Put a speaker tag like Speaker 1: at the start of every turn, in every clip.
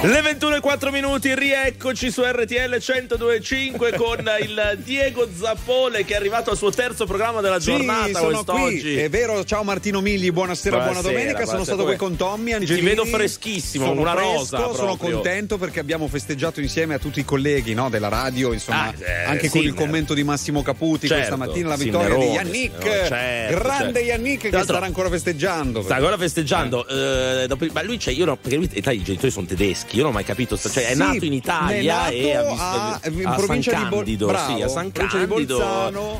Speaker 1: Le 21 e 4 minuti, rieccoci su RTL 1025 con il Diego Zappone che è arrivato al suo terzo programma della giornata
Speaker 2: sì, sono
Speaker 1: quest'oggi.
Speaker 2: Qui. È vero, ciao Martino Migli, buonasera,
Speaker 1: Buonasera,
Speaker 2: buona domenica. Sono
Speaker 1: buonasera,
Speaker 2: stato qui con Tommy, Angelini.
Speaker 1: Ti vedo freschissimo,
Speaker 2: Sono
Speaker 1: una
Speaker 2: fresco,
Speaker 1: rosa
Speaker 2: Sono
Speaker 1: proprio.
Speaker 2: contento perché abbiamo festeggiato insieme a tutti i colleghi no, della radio, insomma,
Speaker 1: Ah, eh,
Speaker 2: anche con il
Speaker 1: Sinner.
Speaker 2: commento di Massimo Caputi
Speaker 1: Certo,
Speaker 2: questa mattina la vittoria di
Speaker 1: Sinnerone,
Speaker 2: Yannick.
Speaker 1: certo,
Speaker 2: grande
Speaker 1: certo.
Speaker 2: Yannick che starà ancora festeggiando.
Speaker 1: Sta ancora festeggiando, eh, dopo- ma lui c'è, io no, perché lui, i genitori sono tedeschi, io non ho mai capito, cioè è
Speaker 2: Sì,
Speaker 1: nato in Italia
Speaker 2: nato
Speaker 1: e ha visto
Speaker 2: a- in
Speaker 1: a
Speaker 2: provincia
Speaker 1: San
Speaker 2: di Bol-
Speaker 1: Candido,
Speaker 2: bravo,
Speaker 1: sì, a San Candido,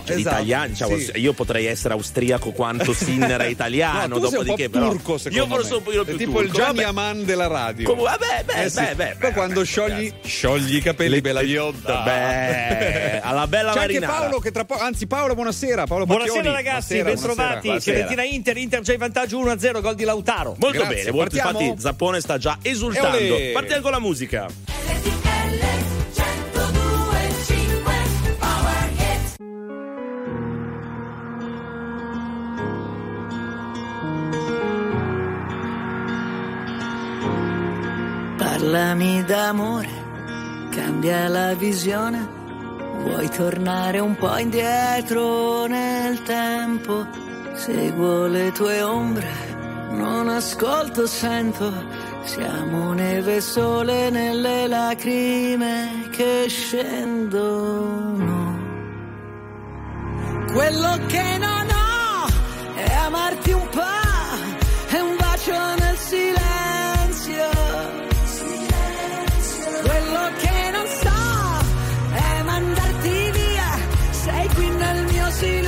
Speaker 1: cioè,
Speaker 2: esatto,
Speaker 1: diciamo,
Speaker 2: sì.
Speaker 1: io potrei essere austriaco quanto Sinner è italiano,
Speaker 2: No, po'
Speaker 1: dopodiché però
Speaker 2: turco,
Speaker 1: io forse un pochino più
Speaker 2: È tipo il
Speaker 1: turco,
Speaker 2: Gianni
Speaker 1: vabbè.
Speaker 2: Aman della radio.
Speaker 1: Comunque, vabbè, beh,
Speaker 2: Eh sì.
Speaker 1: beh, beh,
Speaker 2: Poi
Speaker 1: beh,
Speaker 2: quando
Speaker 1: vabbè,
Speaker 2: sciogli, sciogli i capelli bella iotta.
Speaker 1: Beh, alla bella
Speaker 2: C'è anche. Paolo che tra poco, anzi Paolo buonasera, Paolo
Speaker 3: Buonasera
Speaker 2: Pacchioni.
Speaker 3: ragazzi, bentrovati. Fiorentina Inter, Inter già in vantaggio 1-0, gol di Lautaro.
Speaker 1: Molto bene, infatti Zappone sta già esultando. Partiamo con la musica.
Speaker 4: RTL 1025 Power Hit
Speaker 5: Parlami d'amore, cambia la visione. Vuoi tornare un po' indietro nel tempo? Seguo le tue ombre, non ascolto, sento. Siamo neve e sole nelle lacrime che scendono. Quello che non ho è amarti un po', è un bacio nel silenzio. Quello che non so è mandarti via, sei qui nel mio silenzio.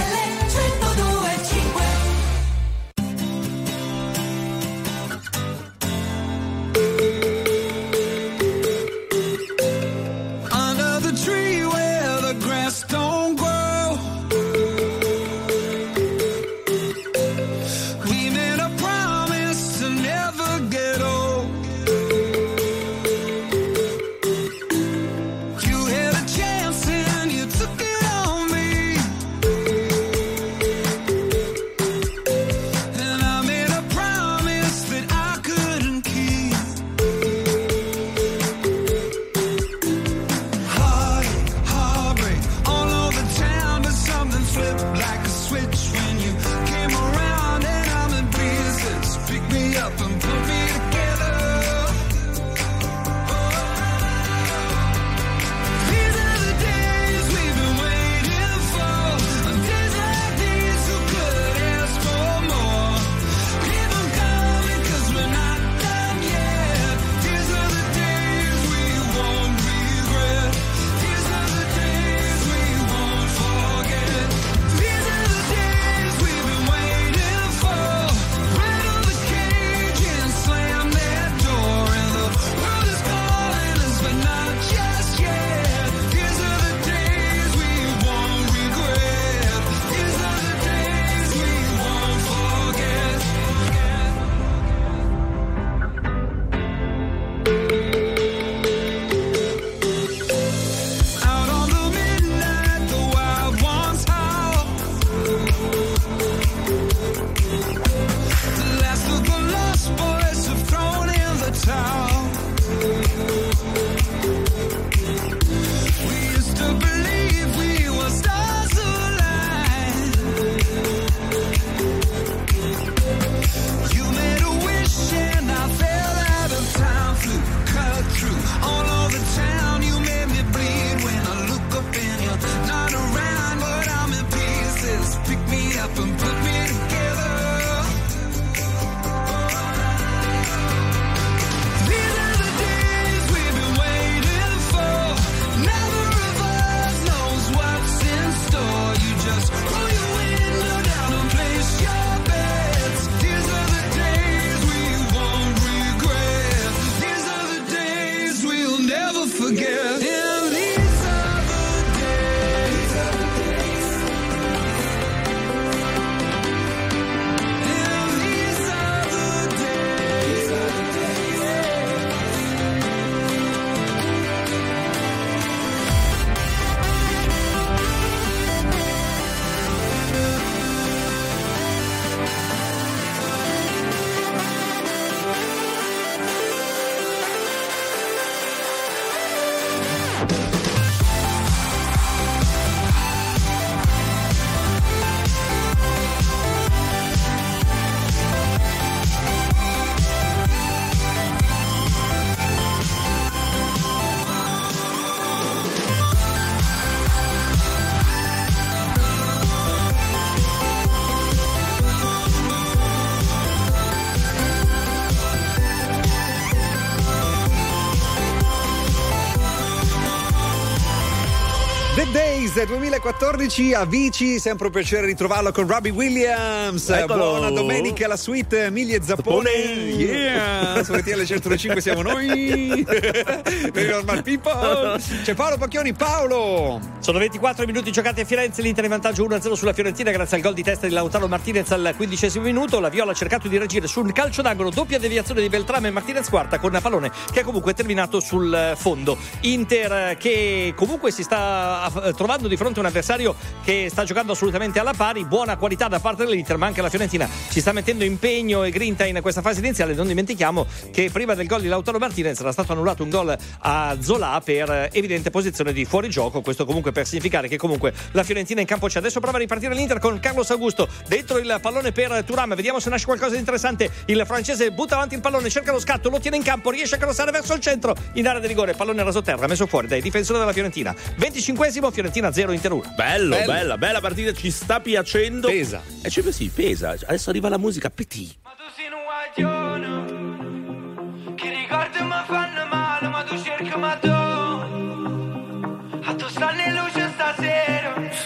Speaker 6: Days
Speaker 2: 2014 a Vici, sempre un piacere ritrovarlo con Robbie Williams.
Speaker 1: Eccolo.
Speaker 2: Buona domenica alla suite Migli e Zappone.
Speaker 1: Zappone.
Speaker 2: Yeah, su RTL 105 siamo noi. Per i Normal People. C'è Paolo Pacchioni, Paolo.
Speaker 3: Sono 24 minuti giocati a Firenze, l'Inter in vantaggio 1-0 sulla Fiorentina grazie al gol di testa di Lautaro Martinez al quindicesimo minuto. La Viola ha cercato di reagire sul calcio d'angolo, doppia deviazione di Beltrame e Martinez quarta con pallone che ha comunque terminato sul eh, fondo. Inter eh, che comunque si sta eh, trovando di fronte a un avversario che sta giocando assolutamente alla pari, buona qualità da parte dell'Inter, ma anche la Fiorentina ci sta mettendo impegno e grinta in questa fase iniziale. Non dimentichiamo che prima del gol di Lautaro Martinez era stato annullato un gol a Zola per evidente posizione di fuorigioco. Questo comunque per significare che comunque la Fiorentina in campo c'è. Adesso prova a ripartire l'Inter con Carlos Augusto dentro il pallone per Turam. Vediamo se nasce qualcosa di interessante. Il francese butta avanti il pallone, cerca lo scatto, lo tiene in campo, riesce a crossare verso il centro in area di rigore. Pallone raso terra, messo fuori dai difensori della Fiorentina. 25esimo, Fiorentina 0 Inter 1.
Speaker 1: Bello,
Speaker 2: Bello.
Speaker 1: bella, bella partita, ci sta piacendo.
Speaker 2: Pesa.
Speaker 1: E ci sì, pesa. Adesso arriva la musica petit.
Speaker 7: Ma tu sei un guaglione Che ricordi mi fanno male Ma tu cerchi ma tu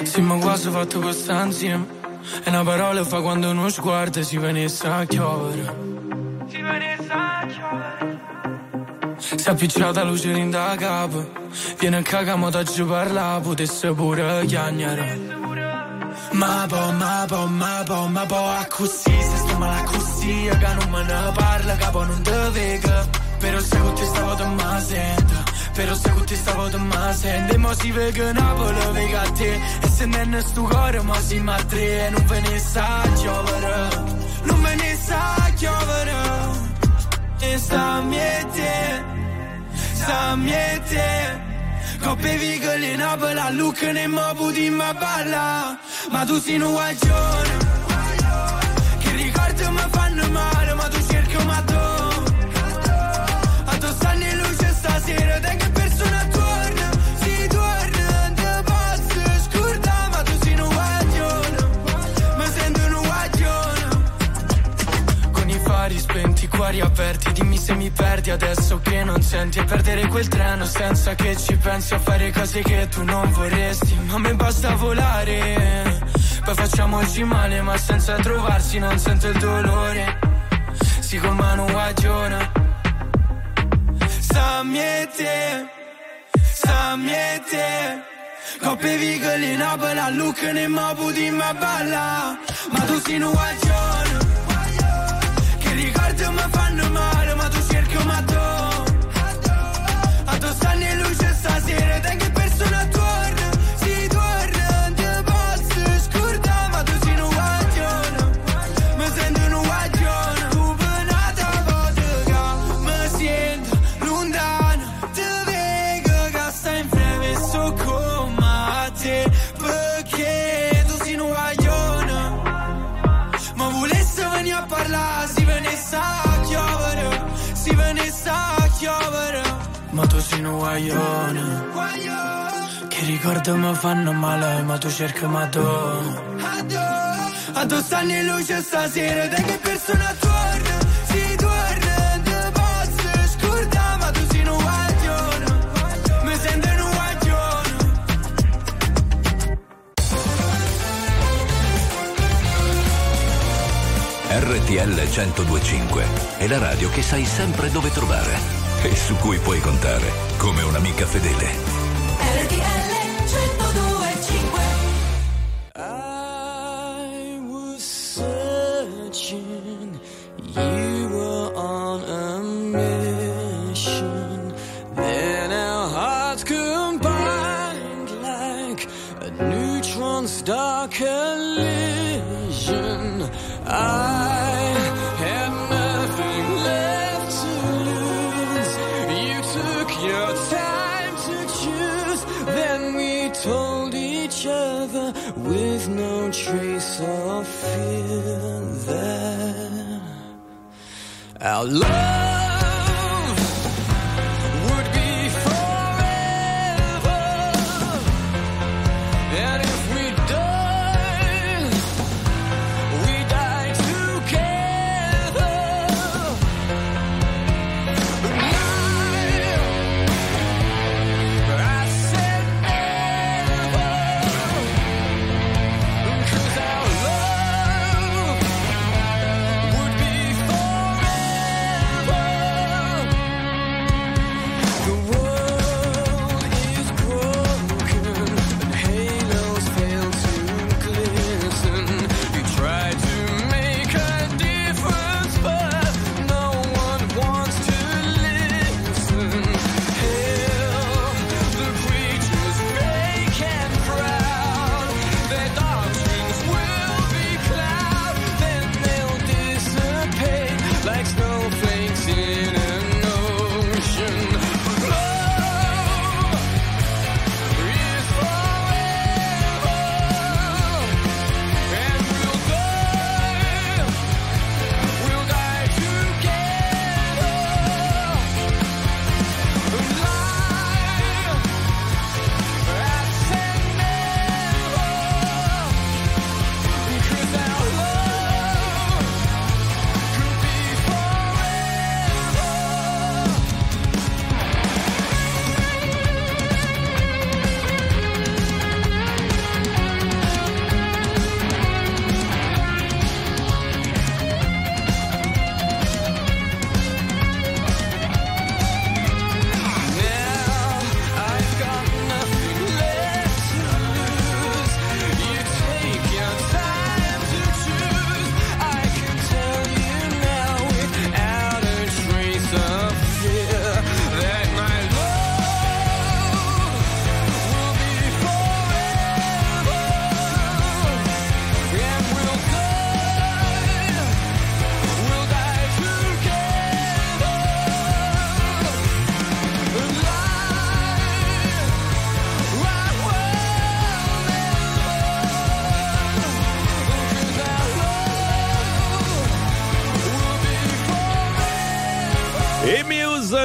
Speaker 8: Sì, ma quasi fatto questa insieme. E una parola fa quando uno sguardo si venisse a chiovere.
Speaker 7: Si venisse a chiovere
Speaker 8: Si è appicciata la luce in da capo. Viene a cagamo da giù parla, potesse pure chiagnare. Ma po, ma po, ma po, ma po, a così, se sto male a così, che non me ne parla, capo non te vega. Però se con te stavo te ma sento, però se con te stavo te ma sento. E mo si vega Napoli, vega a te, e se non è sto cuore, mo si ma tre, e non ve ne sa giovere, non ve ne sa giovere. E sta miete, sta miete. Coppe vigole Napoli, a Lucca ne mo puti ma balla. Ma tu sei un guaglione. Che ricordi mi fanno male, ma tu cerchi ma tu. A tu stanno stasera, te che persona torna. Si torna, te posso scordare, ma tu sei un guaglione. Mi sento un guaglione. Con i fari spenti, cuori aperti Dimmi se mi perdi adesso che non senti E perdere quel treno senza che ci pensi A fare cose che tu non vorresti Ma me basta volare Poi facciamoci male ma senza trovarsi Non sento il dolore Si con mano guagione Sta miete Sta miete Coppe vigole in Napoli a Lucca ne mo puti ma balla. Ma tu un guagione che ricordi mi fanno male, ma guaglione, che ricordi mi fanno male, ma tu cerchi ma tu. A
Speaker 9: A tu stanno in luce stasera, da che persona torna? Si torna, te posso scordare, ma tu sei un guaglione. Mi sento un guaglione.
Speaker 10: RTL 1025 è la radio che sai sempre dove trovare e su cui puoi contare come un'amica fedele.
Speaker 4: RTL 1025
Speaker 9: I was searching, you were on a mission. Then our hearts combined like a neutron star collision. I our love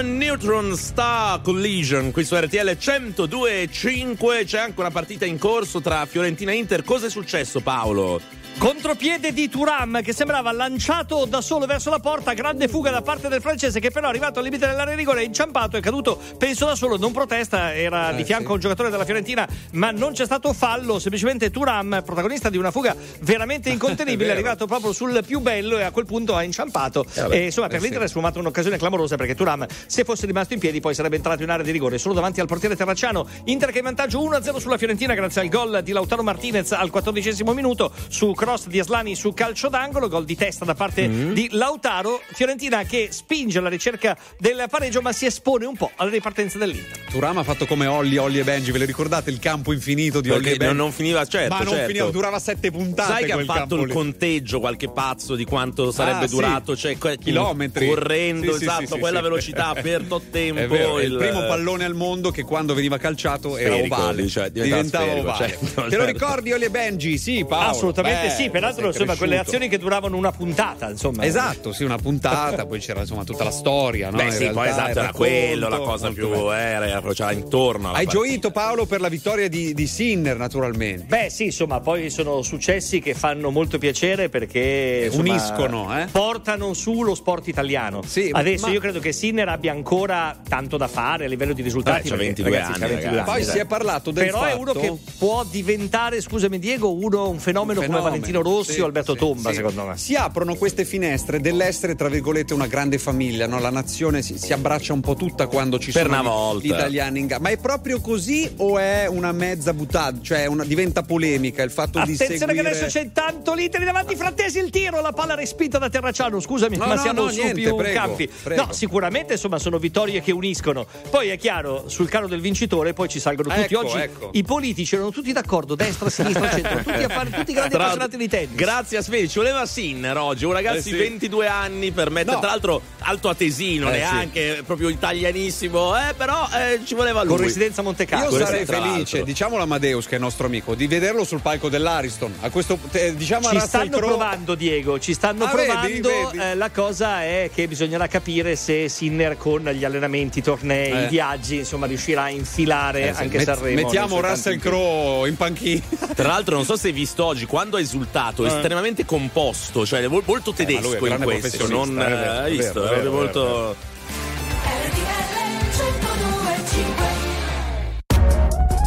Speaker 1: Neutron Star Collision qui su RTL 102.5 c'è anche una partita in corso tra Fiorentina e Inter. Cosa è successo Paolo?
Speaker 3: Contropiede di Turam che sembrava lanciato da solo verso la porta, grande fuga da parte del francese che però è arrivato al limite dell'area di rigore, è inciampato, è caduto, penso da solo, non protesta, era di fianco a un giocatore della Fiorentina, ma non c'è stato fallo, semplicemente Turam, protagonista di una fuga veramente incontenibile, è arrivato proprio sul più bello e a quel punto ha inciampato.
Speaker 2: vabbè,
Speaker 3: e insomma, per
Speaker 2: eh,
Speaker 3: l'Inter
Speaker 2: sì.
Speaker 3: è sfumata un'occasione clamorosa perché Turam, se fosse rimasto in piedi, poi sarebbe entrato in area di rigore, solo davanti al portiere terracciano. Inter che è in vantaggio 1-0 sulla Fiorentina grazie al gol di Lautaro Martinez al quattordicesimo minuto su cross di Aslani su calcio d'angolo, gol di testa da parte
Speaker 2: Mm.
Speaker 3: di Lautaro. Fiorentina che spinge alla ricerca del pareggio, ma si espone un po' alla ripartenza dell'Inter.
Speaker 2: Turam ha fatto come Olli, Olli e Benji. Ve le ricordate il campo infinito di Olli e Benji?
Speaker 1: non, finiva, certo.
Speaker 2: Ma non
Speaker 1: certo.
Speaker 2: finiva, durava sette puntate.
Speaker 1: Sai che ha fatto il
Speaker 2: lì.
Speaker 1: conteggio qualche pazzo di quanto sarebbe
Speaker 2: Ah, sì.
Speaker 1: durato, cioè que-
Speaker 2: Chilometri.
Speaker 1: correndo,
Speaker 2: Sì, sì,
Speaker 1: esatto,
Speaker 2: sì, sì,
Speaker 1: quella
Speaker 2: sì.
Speaker 1: velocità per tot tempo
Speaker 2: È vero, il
Speaker 1: il-
Speaker 2: primo pallone al mondo che quando veniva calciato era
Speaker 1: Sferico,
Speaker 2: ovale.
Speaker 1: cioè, diventava
Speaker 2: diventava
Speaker 1: sferico,
Speaker 2: ovale.
Speaker 1: certo,
Speaker 2: Te lo
Speaker 1: certo.
Speaker 2: ricordi Oli e Benji? Sì, Paolo.
Speaker 3: Assolutamente sì, peraltro insomma quelle azioni che duravano una puntata, insomma.
Speaker 2: Esatto, sì, una puntata, poi c'era insomma tutta la storia, no?
Speaker 1: Beh,
Speaker 2: In
Speaker 1: sì,
Speaker 2: realtà,
Speaker 1: poi esatto, era
Speaker 2: racconto,
Speaker 1: quello, la cosa più
Speaker 2: bello.
Speaker 1: era, c'era intorno.
Speaker 2: Hai
Speaker 1: partita.
Speaker 2: gioito Paolo per la vittoria di, di Sinner, naturalmente.
Speaker 3: Beh, sì, insomma, poi sono successi che fanno molto piacere perché insomma,
Speaker 2: uniscono, eh?
Speaker 3: portano su lo sport italiano.
Speaker 2: Sì,
Speaker 3: Adesso
Speaker 2: ma-
Speaker 3: io credo che Sinner abbia ancora tanto da fare a livello di risultati.
Speaker 1: Eh, c'ha
Speaker 3: perché,
Speaker 1: 22
Speaker 3: ragazzi,
Speaker 1: anni,
Speaker 3: c'ha 22
Speaker 1: ragazzi.
Speaker 2: Poi
Speaker 3: dai.
Speaker 2: si è parlato del
Speaker 3: Però è
Speaker 2: fatto
Speaker 3: uno che può diventare, scusami Diego, uno, un fenomeno, come
Speaker 2: Fenomeno,
Speaker 3: Valentino Rossi
Speaker 2: sì,
Speaker 3: o Alberto
Speaker 2: sì,
Speaker 3: Tomba,
Speaker 2: sì.
Speaker 3: secondo me.
Speaker 2: Si aprono queste finestre dell'essere, tra virgolette, una grande famiglia, no? La nazione si, si abbraccia un po' tutta quando ci
Speaker 1: Per
Speaker 2: sono gli- gli italiani in gara. Ma è proprio così o è una mezza buttata? Cioè una- diventa polemica il fatto di
Speaker 3: Attenzione
Speaker 2: seguire...
Speaker 3: che adesso c'è tanto l'Inter davanti frattesi il tiro, la palla respinta da Terracciano, scusami,
Speaker 2: No,
Speaker 3: ma
Speaker 2: no,
Speaker 3: siamo
Speaker 2: no,
Speaker 3: su
Speaker 2: niente,
Speaker 3: più
Speaker 2: prego,
Speaker 3: campi.
Speaker 2: prego.
Speaker 3: No, sicuramente insomma sono vittorie che uniscono. Poi è chiaro, sul carro del vincitore poi ci salgono tutti.
Speaker 2: Ecco,
Speaker 3: Oggi
Speaker 2: ecco.
Speaker 3: i politici erano tutti d'accordo, destra, sinistra, centro, tutti a fare tutti grandi
Speaker 1: Tra-
Speaker 3: appassionati di tennis.
Speaker 1: Grazie a Svegli, ci voleva Sinner oggi, un ragazzo
Speaker 2: Eh sì.
Speaker 1: di 22 anni per mettere,
Speaker 2: No.
Speaker 1: tra l'altro alto atesino,
Speaker 2: Eh
Speaker 1: neanche proprio italianissimo, eh, però eh, ci voleva lui.
Speaker 3: Con residenza a Monte Carlo.
Speaker 2: Io sarei felice,
Speaker 1: l'altro.
Speaker 2: diciamo l'Amadeus che è nostro amico, di vederlo sul palco dell'Ariston. A questo eh, diciamo
Speaker 3: Ci
Speaker 2: Russell
Speaker 3: stanno
Speaker 2: Crowe-
Speaker 3: provando, Diego. Ci stanno
Speaker 2: Ah, vedi,
Speaker 3: provando.
Speaker 2: vedi.
Speaker 3: Eh, la cosa è che bisognerà capire se Sinner con gli allenamenti, i tornei,
Speaker 2: Eh.
Speaker 3: i viaggi, insomma, riuscirà a infilare
Speaker 2: Eh, sì,
Speaker 3: anche
Speaker 2: met-
Speaker 3: Sanremo.
Speaker 2: Mettiamo Russell Crowe in panchina.
Speaker 1: Tra l'altro, non so se hai visto oggi quando ha esultato, estremamente composto, cioè mo- molto
Speaker 2: Eh,
Speaker 1: tedesco in
Speaker 2: grande
Speaker 1: questo. Non
Speaker 2: è vero,
Speaker 1: hai visto?
Speaker 2: vero,
Speaker 1: molto.
Speaker 2: è vero.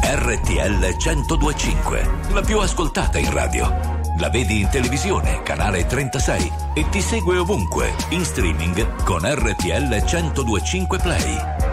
Speaker 4: RTL 102.5
Speaker 10: RTL 1025, la più ascoltata in radio. La vedi in televisione, canale 36 e ti segue ovunque, in streaming con RTL 1025 Play.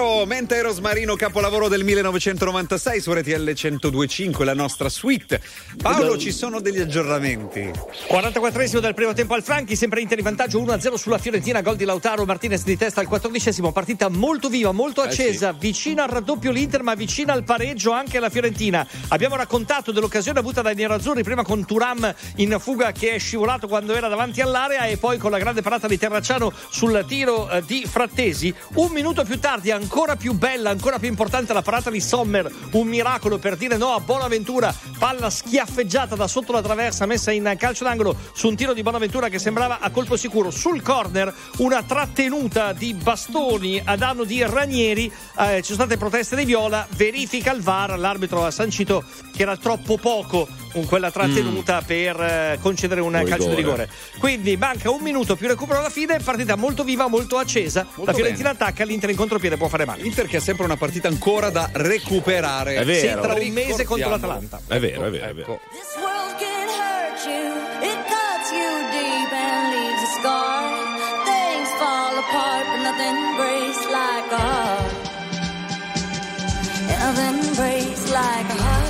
Speaker 2: Zucchero, Mente Rosmarino, capolavoro del 1996 su RTL 1025, la nostra suite. Paolo, ci sono degli aggiornamenti.
Speaker 3: 44esimo del primo tempo al Franchi, sempre Inter in vantaggio 1-0 sulla Fiorentina, gol di Lautaro Martinez di testa al 14esimo, partita molto viva, molto accesa, vicina al raddoppio l'Inter ma vicina al pareggio anche la Fiorentina. Abbiamo raccontato dell'occasione avuta dai nerazzurri prima con Turam in fuga che è scivolato quando era davanti all'area e poi con la grande parata di Terracciano sul tiro eh, di Frattesi. Un minuto più tardi, ancora più bella, ancora più importante la parata di Sommer, un miracolo per dire no a Bonaventura, palla schiaffeggiata da sotto la traversa messa in calcio d'angolo su un tiro di Bonaventura che sembrava a colpo sicuro. Sul corner una trattenuta di bastoni a danno di Ranieri, eh, ci sono state proteste di Viola, verifica il VAR, l'arbitro ha sancito che era troppo poco con quella trattenuta per eh, concedere un calcio di rigore. Quindi manca un minuto più recupero alla fine, partita molto viva, molto accesa. la Fiorentina attacca, l'Inter in contropiede può fare male.
Speaker 2: Inter che ha sempre una partita ancora da recuperare.
Speaker 1: È vero.
Speaker 3: Sì, tra un mese contro l'Atalanta.
Speaker 1: È vero, è vero, è vero.
Speaker 2: Ecco.
Speaker 11: This world can hurt you, it cuts you deep and leaves a scar. Things fall apart, but nothing breaks like a heart. Nothing breaks like a heart.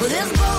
Speaker 11: Well, this broken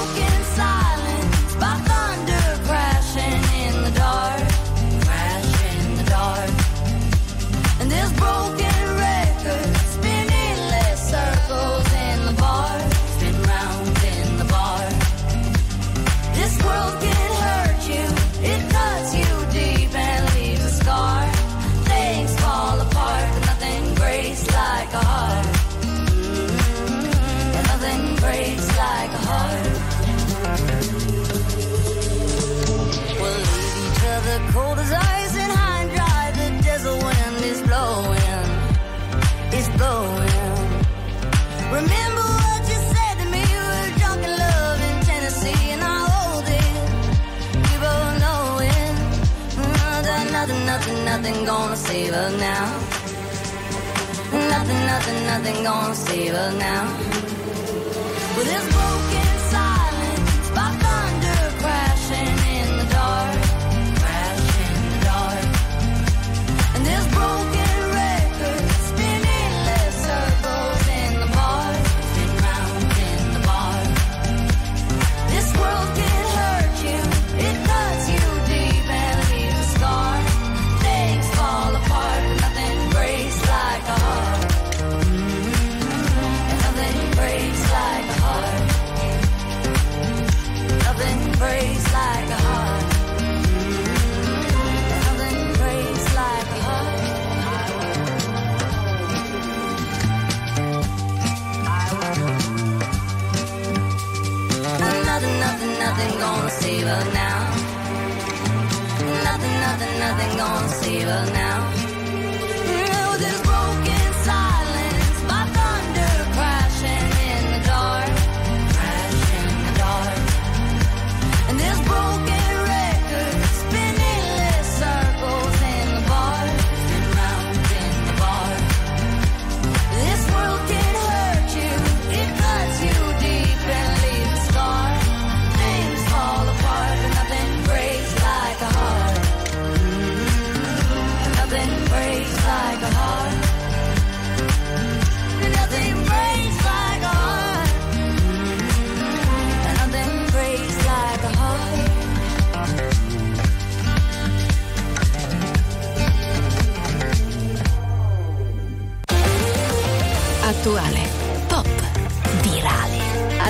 Speaker 11: nothing, nothing, gonna save us now. Nothing, nothing, nothing gonna save us now. With this broken gonna save us now.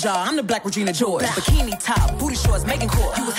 Speaker 12: Y'all I'm the black Regina George. Bikini top, booty shorts, making court. You was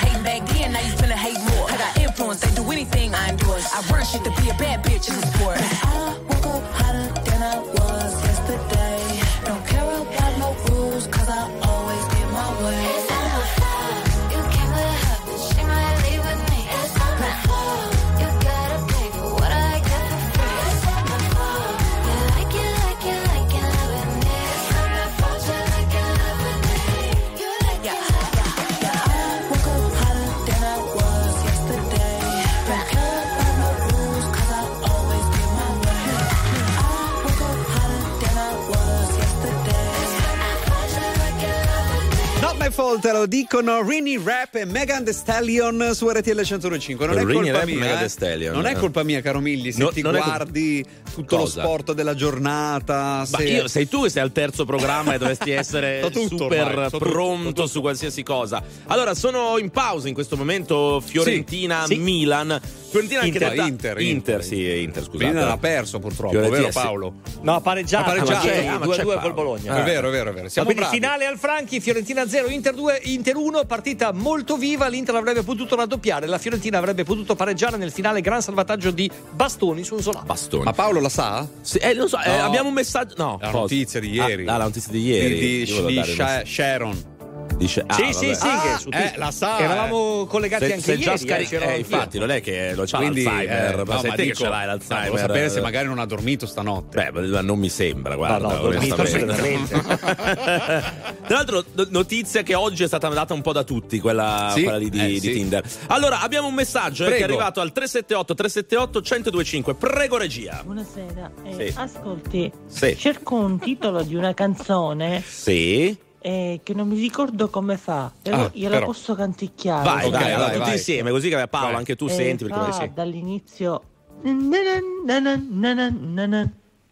Speaker 2: dicono Rini Rap e Megan Thee Stallion su RTL 105. Non è
Speaker 1: Rini
Speaker 2: colpa
Speaker 1: Rap e
Speaker 2: mia.
Speaker 1: Megan
Speaker 2: eh.
Speaker 1: Stallion.
Speaker 2: Non è colpa mia, caro Milli, se
Speaker 1: No,
Speaker 2: ti
Speaker 1: è col-
Speaker 2: guardi tutto
Speaker 1: Cosa?
Speaker 2: lo sport della giornata.
Speaker 1: Ma
Speaker 2: se-
Speaker 1: io, sei tu che sei al terzo programma e dovresti essere
Speaker 2: So tutto
Speaker 1: super
Speaker 2: ormai, so tutto,
Speaker 1: pronto su qualsiasi cosa. Allora, sono in pausa in questo momento Fiorentina-Milan. Fiorentina anche
Speaker 2: Inter,
Speaker 1: detta-
Speaker 2: Inter,
Speaker 1: Inter, sì, Inter, scusate.
Speaker 2: Milan ha perso purtroppo,
Speaker 1: Fiorentina,
Speaker 2: vero
Speaker 1: sì.
Speaker 2: Paolo?
Speaker 3: No, pareggiato.
Speaker 2: Ha pareggiato. Ah, ma
Speaker 3: 2-2
Speaker 2: c'è
Speaker 3: col. Bologna.
Speaker 2: È vero, è vero, è vero. Siamo
Speaker 3: Quindi
Speaker 2: bravi.
Speaker 3: finale al Franchi, Fiorentina 0, Inter 2, Inter 1, partita molto viva, l'Inter avrebbe potuto raddoppiare, la Fiorentina avrebbe potuto pareggiare nel finale, gran salvataggio di Bastoni su un solato.
Speaker 1: Bastoni.
Speaker 2: Ma Paolo la sa?
Speaker 1: Sì, eh, non so, eh,
Speaker 2: No.
Speaker 1: abbiamo un messaggio. No,
Speaker 2: La
Speaker 1: cosa?
Speaker 2: notizia di ieri.
Speaker 1: Ah, ah, la notizia di ieri.
Speaker 2: Di, di, di. Sharon.
Speaker 1: Dice, ah,
Speaker 3: sì,
Speaker 1: vabbè.
Speaker 3: sì, sì,
Speaker 2: Ah,
Speaker 3: che
Speaker 2: eh, la sa,
Speaker 3: Eravamo collegati
Speaker 1: Se,
Speaker 3: anche
Speaker 1: se
Speaker 3: ieri.
Speaker 1: già
Speaker 3: eh, c'ero
Speaker 1: eh, infatti, non è che lo c'ha
Speaker 2: Quindi,
Speaker 1: l'Alzheimer,
Speaker 2: eh,
Speaker 1: ma
Speaker 2: no,
Speaker 1: sei
Speaker 2: ma
Speaker 1: te che
Speaker 2: dico,
Speaker 1: ce l'hai
Speaker 2: no,
Speaker 1: l'Alzheimer.
Speaker 2: Devo sapere se magari non ha dormito stanotte.
Speaker 1: Beh, ma non mi sembra, guarda.
Speaker 3: No, no, dormito
Speaker 1: onestamente. Tra l'altro, no- notizia che oggi è stata data un po' da tutti, quella,
Speaker 2: Sì?
Speaker 1: quella lì di,
Speaker 2: Eh,
Speaker 1: di
Speaker 2: sì.
Speaker 1: Tinder. Allora, abbiamo un messaggio eh, che è arrivato al 378 378 1025. Prego, regia.
Speaker 13: Buonasera, eh,
Speaker 1: Sì.
Speaker 13: ascolti,
Speaker 1: Sì.
Speaker 13: cerco un titolo di una canzone
Speaker 1: Sì.
Speaker 13: Eh, che non mi ricordo come fa, però
Speaker 2: Ah,
Speaker 13: gliela
Speaker 2: però.
Speaker 13: posso canticchiare.
Speaker 1: Vai,
Speaker 2: Ok,
Speaker 1: vai, allora,
Speaker 2: vai,
Speaker 1: tutti
Speaker 2: vai.
Speaker 1: insieme, così che Paolo,
Speaker 2: Vai.
Speaker 1: anche tu
Speaker 13: Eh,
Speaker 1: senti. Perché
Speaker 13: fa dall'inizio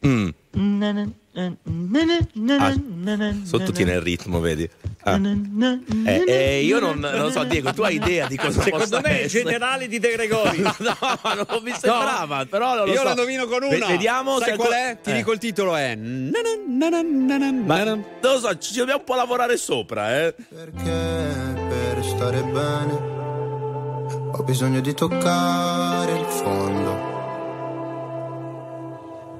Speaker 1: Mm. Ah, sottotiene il ritmo, vedi? Ah. Eh, eh, io non, non, so, Diego, tu hai idea di cosa
Speaker 3: Secondo me
Speaker 1: essere?
Speaker 3: è generale di De Gregori.
Speaker 1: no, non mi sembrava, no. però lo
Speaker 2: Io
Speaker 1: so.
Speaker 2: la domino con una.
Speaker 1: Vediamo
Speaker 2: Sai
Speaker 1: se
Speaker 2: qual è? Ti
Speaker 1: eh.
Speaker 2: dico il titolo è
Speaker 1: Ma non lo so, ci dobbiamo un po' lavorare sopra, eh.
Speaker 14: Perché per stare bene ho bisogno di toccare il fondo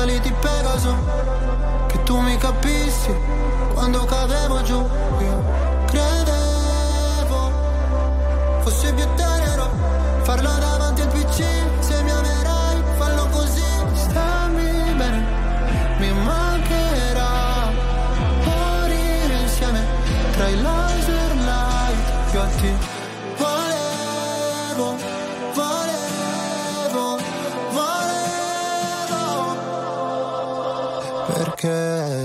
Speaker 14: ali di Pegaso, che tu mi capissi quando cadevo giù. Io credevo ti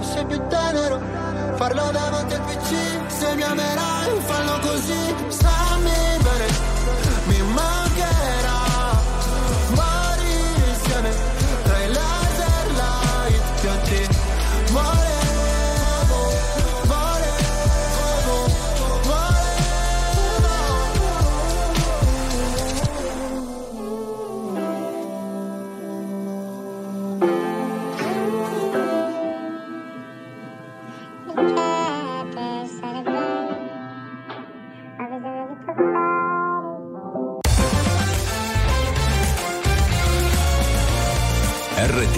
Speaker 14: fosse più tenero Farlo davanti al PC Se mi amerai fallo così. Stammi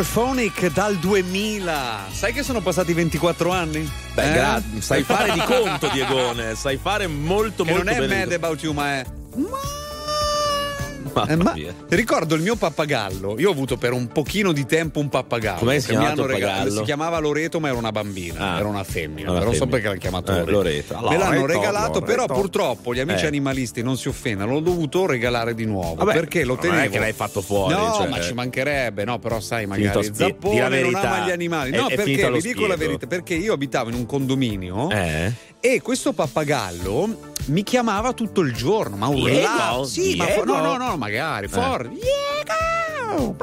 Speaker 2: Overphonic dal 2000. Sai che sono passati 24 anni?
Speaker 1: Beh,
Speaker 2: Eh?
Speaker 1: gra- sai fare di conto, Diegone. Sai fare molto,
Speaker 2: Che
Speaker 1: molto
Speaker 2: non è
Speaker 1: bene.
Speaker 2: Mad About You, ma è.
Speaker 1: Mamma
Speaker 2: Eh, ricordo il mio pappagallo. Io ho avuto per un pochino di tempo un pappagallo.
Speaker 1: Come si
Speaker 2: regalato.
Speaker 1: pappagallo?
Speaker 2: Si chiamava Loreto, ma era una bambina,
Speaker 1: Ah.
Speaker 2: era una femmina.
Speaker 1: Una
Speaker 2: però so perché l'hanno chiamato
Speaker 1: Eh,
Speaker 2: Loreto.
Speaker 1: Loreto.
Speaker 2: Me l'hanno
Speaker 1: Loreto,
Speaker 2: regalato, però purtroppo gli amici
Speaker 1: Eh.
Speaker 2: animalisti non si offendano. L'ho dovuto regalare di nuovo.
Speaker 1: Vabbè,
Speaker 2: perché lo
Speaker 1: non
Speaker 2: tenevo.
Speaker 1: è che l'hai fatto fuori,
Speaker 2: No,
Speaker 1: cioè-
Speaker 2: ma ci mancherebbe. No, però sai, magari
Speaker 1: spi-
Speaker 2: Zappone
Speaker 1: la
Speaker 2: non ama gli animali. No,
Speaker 1: è
Speaker 2: perché vi dico la verità. Perché io abitavo in un condominio.
Speaker 1: Eh?
Speaker 2: E questo pappagallo mi chiamava tutto il giorno, ma urlava.
Speaker 1: Diego?
Speaker 2: Sì, ma
Speaker 1: Diego?
Speaker 2: no, no, no, magari,
Speaker 1: Eh.
Speaker 2: forte. Diego!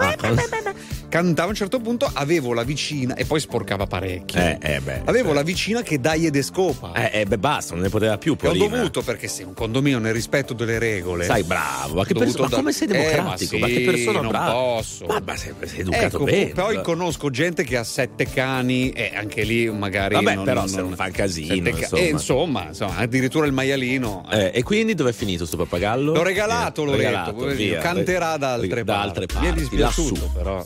Speaker 2: Cantava a un certo punto, avevo la vicina e poi sporcava parecchio.
Speaker 1: Eh, eh, beh.
Speaker 2: Avevo la vicina che dai ed scopa.
Speaker 1: Eh, eh, beh, basta, non ne poteva più.
Speaker 2: Che ho dovuto perché sei un condominio nel rispetto delle regole.
Speaker 1: Sai, bravo. Ma, che
Speaker 2: Ho dovuto
Speaker 1: perso- ma
Speaker 2: dar-
Speaker 1: come sei
Speaker 2: Eh, ma
Speaker 1: democratico? ma,
Speaker 2: sì,
Speaker 1: che persona
Speaker 2: non
Speaker 1: brava.
Speaker 2: posso.
Speaker 1: Ma, ma sei, sei educato
Speaker 2: Ecco,
Speaker 1: bene.
Speaker 2: poi conosco gente che ha sette cani e anche lì magari
Speaker 1: Vabbè,
Speaker 2: non,
Speaker 1: però
Speaker 2: non-
Speaker 1: se non fa casino,
Speaker 2: ca-
Speaker 1: insomma.
Speaker 2: eh, insomma, insomma, addirittura il maialino
Speaker 1: Eh, e quindi dove è finito sto pappagallo?
Speaker 2: L'ho regalato,
Speaker 1: Eh,
Speaker 2: l'ho
Speaker 1: regalato,
Speaker 2: poverino,
Speaker 1: via.
Speaker 2: canterà da altre
Speaker 1: da
Speaker 2: parti.
Speaker 1: altre
Speaker 2: Mi è
Speaker 1: parti,
Speaker 2: dispiaciuto,
Speaker 1: lassù.
Speaker 2: però.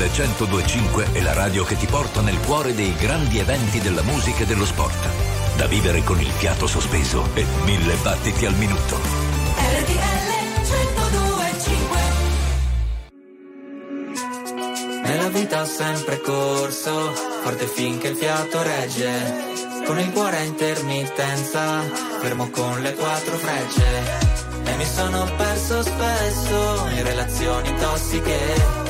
Speaker 10: RTL 1025 è la radio che ti porta nel cuore dei grandi eventi della musica e dello sport. Da vivere con il fiato sospeso e mille battiti al minuto.
Speaker 4: RTL 1025
Speaker 15: Nella vita ho sempre corso, forte finché il fiato regge. Con il cuore a intermittenza, fermo con le quattro frecce. E mi sono perso spesso in relazioni tossiche.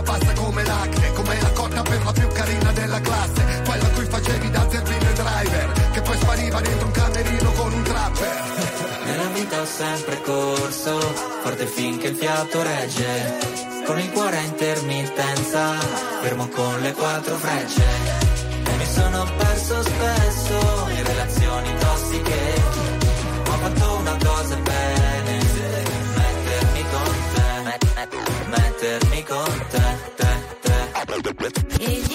Speaker 15: ma bassa come l'acne, come la cotta per la più carina della classe, quella a cui facevi da zerbino driver, che poi spariva dentro un camerino con
Speaker 16: un trapper. Nella vita ho sempre corso, forte finché il fiato regge, con il cuore a intermittenza, fermo con
Speaker 17: le quattro frecce. E mi sono perso spesso in relazioni mettermi con te, te, te. E gli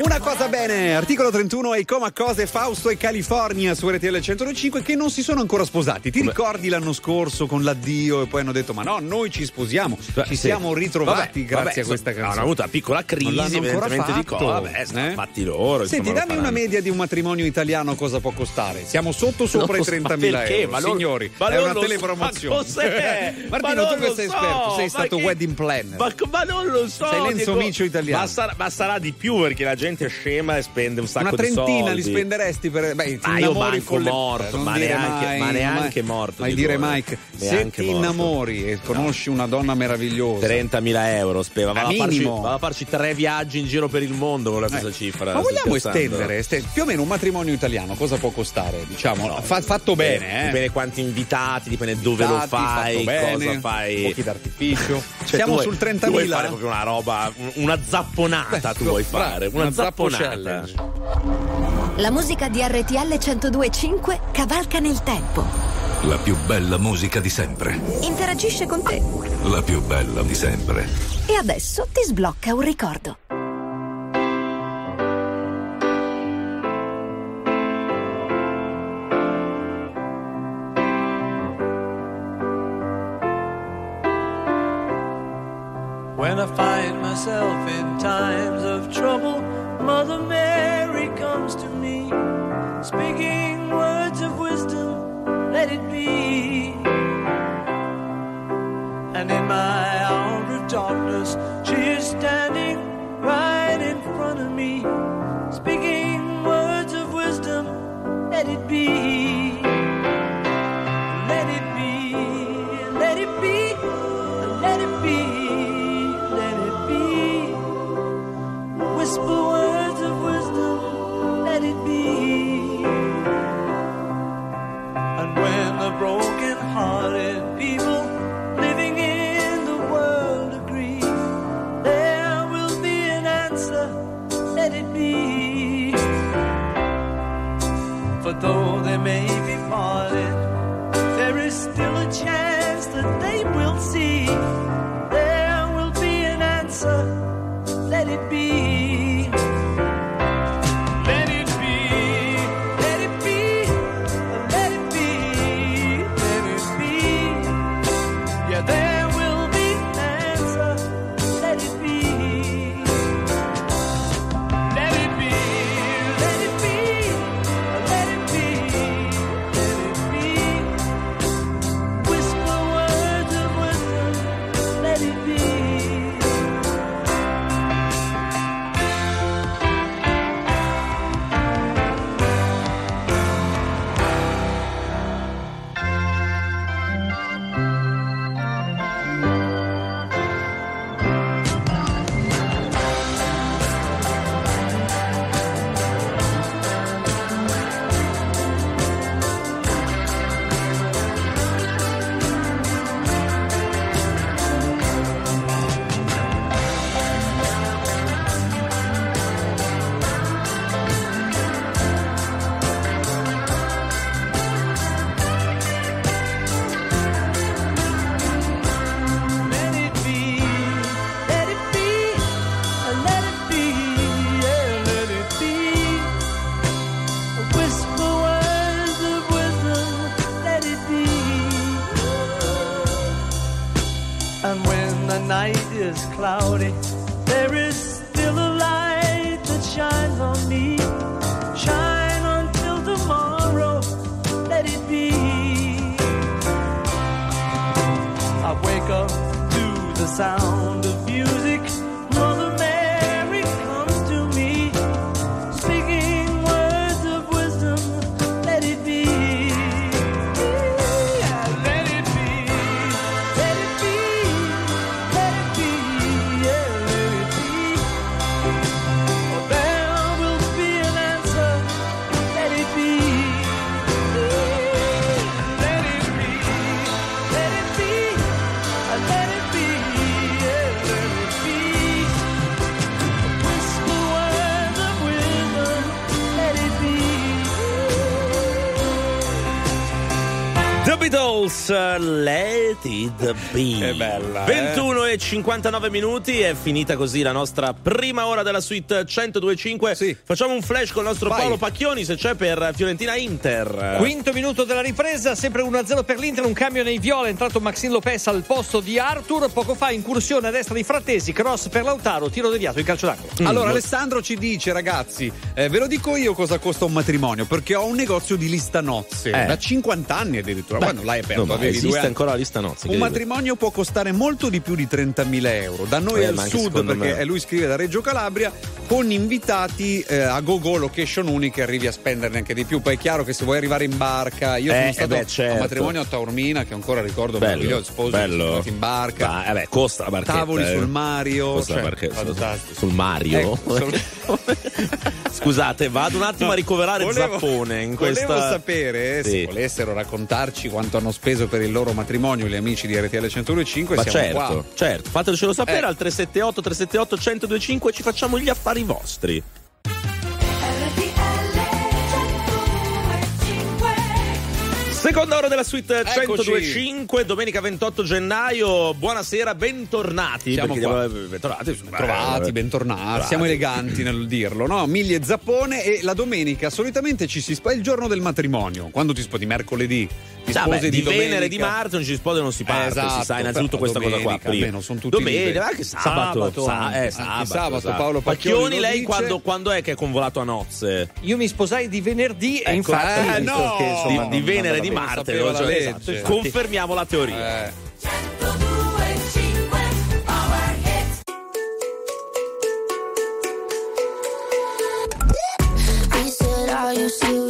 Speaker 2: Una cosa bene, articolo 31 e Coma Cose, Fausto e California su RTL 105 che non si sono ancora sposati. Ti ricordi l'anno scorso con l'addio e poi hanno detto ma no, noi ci sposiamo, ci
Speaker 1: Sì.
Speaker 2: siamo ritrovati
Speaker 1: Vabbè,
Speaker 2: grazie
Speaker 1: vabbè,
Speaker 2: a questa
Speaker 1: so-
Speaker 2: canzone.
Speaker 1: Hanno avuto una piccola crisi,
Speaker 2: l'hanno ancora
Speaker 1: evidentemente di
Speaker 2: fatto.
Speaker 1: cosa. Vabbè, sono
Speaker 2: Eh?
Speaker 1: fatti loro.
Speaker 2: Senti, dammi una media di un matrimonio italiano cosa può costare? Siamo sotto sopra
Speaker 1: Non
Speaker 2: i
Speaker 1: so, ma
Speaker 2: 30.000
Speaker 1: perché?
Speaker 2: euro.
Speaker 1: Ma non-
Speaker 2: Signori,
Speaker 1: ma
Speaker 2: è una
Speaker 1: so,
Speaker 2: telepromozione.
Speaker 1: ma? Ma
Speaker 2: Martino,
Speaker 1: non
Speaker 2: tu che sei
Speaker 1: so,
Speaker 2: esperto, sei
Speaker 1: ma
Speaker 2: stato
Speaker 1: che-
Speaker 2: wedding planner.
Speaker 1: Ma, ma non lo so.
Speaker 2: Sei Lenzo Micio italiano.
Speaker 1: Ma sarà, ma sarà di più perché la gente è scema e spende un sacco
Speaker 2: Una
Speaker 1: di soldi.
Speaker 2: trentina li spenderesti per. Beh, ti
Speaker 1: Ma io manco
Speaker 2: le-
Speaker 1: morto, ma
Speaker 2: dire
Speaker 1: neanche-
Speaker 2: mai,
Speaker 1: ma neanche
Speaker 2: mai-
Speaker 1: morto,
Speaker 2: Mai
Speaker 1: dico,
Speaker 2: dire
Speaker 1: eh.
Speaker 2: mai che se ti innamori e conosci una donna meravigliosa.
Speaker 1: 30.000 euro speva.
Speaker 2: Ma
Speaker 1: Va a, farci, va a farci tre viaggi in giro per il mondo con la stessa
Speaker 2: Eh.
Speaker 1: cifra.
Speaker 2: Ma vogliamo estendere este- più o meno un matrimonio italiano cosa può costare? Diciamo, fa- fatto bene, eh.
Speaker 1: Dipende quanti invitati, dipende dove lo fai,
Speaker 2: bene,
Speaker 1: cosa fai.
Speaker 2: fuochi d'artificio.
Speaker 1: Cioè,
Speaker 2: Siamo sul
Speaker 1: vuoi-
Speaker 2: 30.000?
Speaker 1: tu Vuoi fare proprio una roba, un- una zapponata tu vuoi fare, una,
Speaker 2: una zappo challenge.
Speaker 18: La musica di RTL 1025 cavalca nel tempo.
Speaker 10: La più bella musica di sempre.
Speaker 18: Interagisce con te.
Speaker 10: La più bella di sempre.
Speaker 18: E adesso ti sblocca un ricordo.
Speaker 7: When I find myself in times of trouble, Mother Mary comes to me, speaking words of wisdom, let it be. Let It Be.
Speaker 2: Che bella, eh?
Speaker 1: 21 e 59 minuti, è finita così la nostra prima ora della suite 1025. Facciamo un flash con il nostro
Speaker 3: Vai.
Speaker 1: Paolo Pacchioni se c'è per Fiorentina Inter.
Speaker 3: Quinto minuto della ripresa, sempre 1-0 per l'Inter, un cambio nei viola, è entrato Maxine Lopez al posto di Arthur, poco fa incursione a destra di Frattesi, cross per Lautaro, tiro deviato in calcio d'angolo.
Speaker 1: Mm.
Speaker 2: Allora, Alessandro ci dice, ragazzi, eh, ve lo dico io cosa costa un matrimonio, perché ho un negozio di lista nozze
Speaker 1: Eh.
Speaker 2: da 50 anni addirittura.
Speaker 1: Beh,
Speaker 2: Quando l'hai aperto,
Speaker 1: no,
Speaker 2: due
Speaker 1: esiste
Speaker 2: anni.
Speaker 1: ancora la lista nozze.
Speaker 2: Un matrimonio può costare molto di più di 30.000 euro. Da noi
Speaker 1: Eh,
Speaker 2: al sud, perché
Speaker 1: me.
Speaker 2: lui scrive da Reggio Calabria, con invitati eh, a go-go location uniche arrivi a spenderne anche di più. Poi è chiaro che se vuoi arrivare in barca, io
Speaker 1: Eh,
Speaker 2: sono
Speaker 1: eh
Speaker 2: stato
Speaker 1: beh,
Speaker 2: a
Speaker 1: certo.
Speaker 2: un matrimonio a Taormina che ancora ricordo
Speaker 1: Bello,
Speaker 2: meraviglioso, sposi
Speaker 1: bello.
Speaker 2: in barca.
Speaker 1: Ma, eh beh, costa la barchetta.
Speaker 2: Tavoli
Speaker 1: eh.
Speaker 2: sul Mario,
Speaker 1: Costa
Speaker 2: cioè,
Speaker 1: la barchetta,
Speaker 2: fantastico.
Speaker 1: sul Mario.
Speaker 2: Ecco, sul-
Speaker 1: Scusate, vado un attimo
Speaker 2: No,
Speaker 1: a ricoverare
Speaker 2: volevo-
Speaker 1: Zappone in
Speaker 2: Volevo
Speaker 1: questa.
Speaker 2: sapere
Speaker 1: Sì.
Speaker 2: se volessero raccontarci quanto hanno speso per il loro matrimonio gli amici di RTL 1025.
Speaker 1: Ma
Speaker 2: siamo
Speaker 1: certo,
Speaker 2: qua.
Speaker 1: certo, fatecelo sapere
Speaker 2: Eh.
Speaker 1: al 378 378 1025 ci facciamo gli affari vostri. Seconda ora della suite
Speaker 2: Eccoci.
Speaker 1: 1025, domenica 28 gennaio. Buonasera, bentornati.
Speaker 2: Siamo qua.
Speaker 1: abbiamo- bentornati,
Speaker 2: Trovati, bentornati, siamo eleganti nel dirlo, no? Migli e zappone e la domenica solitamente ci si sposa il giorno del matrimonio, quando ti sposi mercoledì, ti
Speaker 1: Sì,
Speaker 2: sposi di,
Speaker 1: di Venere e di
Speaker 2: domenica.
Speaker 1: Marzo non ci si sposa e non si parte,
Speaker 2: esatto,
Speaker 1: si sa innanzitutto
Speaker 2: però
Speaker 1: questa cosa qua
Speaker 2: domenica,
Speaker 1: prima.
Speaker 2: almeno sono tutti
Speaker 1: Domenica, anche sabato,
Speaker 2: Sabato
Speaker 1: sa-
Speaker 2: anche.
Speaker 1: eh,
Speaker 2: Anche
Speaker 1: sabato,
Speaker 2: sabato,
Speaker 1: esatto.
Speaker 2: Paolo Pacchioni
Speaker 1: Pacchioni, lei quando, quando è che è convolato a nozze?
Speaker 3: Io mi sposai di venerdì e
Speaker 1: Ecco,
Speaker 3: infatti
Speaker 1: eh,
Speaker 3: visto
Speaker 1: no!
Speaker 3: che, insomma,
Speaker 1: di, di Venere e di
Speaker 3: lo
Speaker 1: Marte,
Speaker 3: sapevo la
Speaker 1: cioè,
Speaker 3: legge.
Speaker 1: esatto, confermiamo la teoria.
Speaker 2: Eh.
Speaker 16: You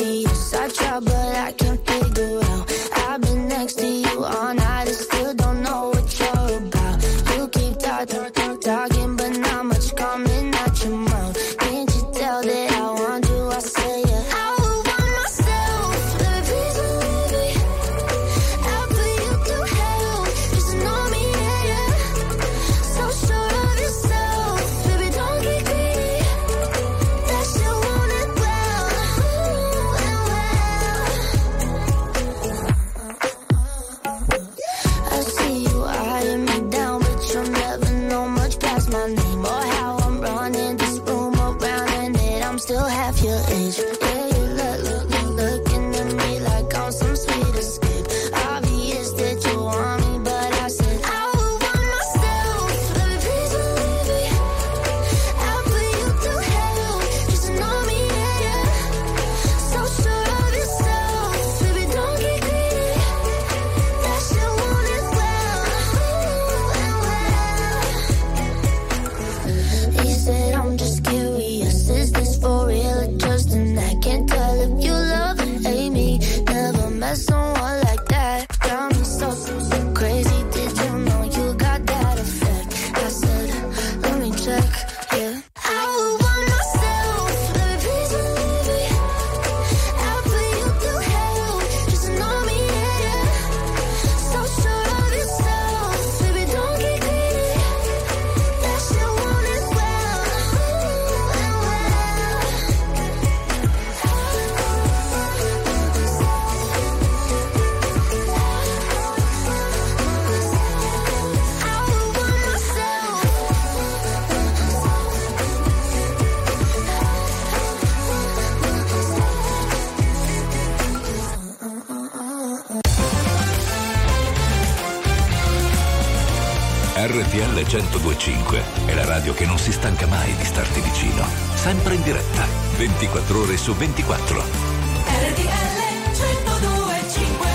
Speaker 10: 1025 è la radio che non si stanca mai di starti vicino. Sempre in diretta, 24 ore su 24.
Speaker 4: RTL 1025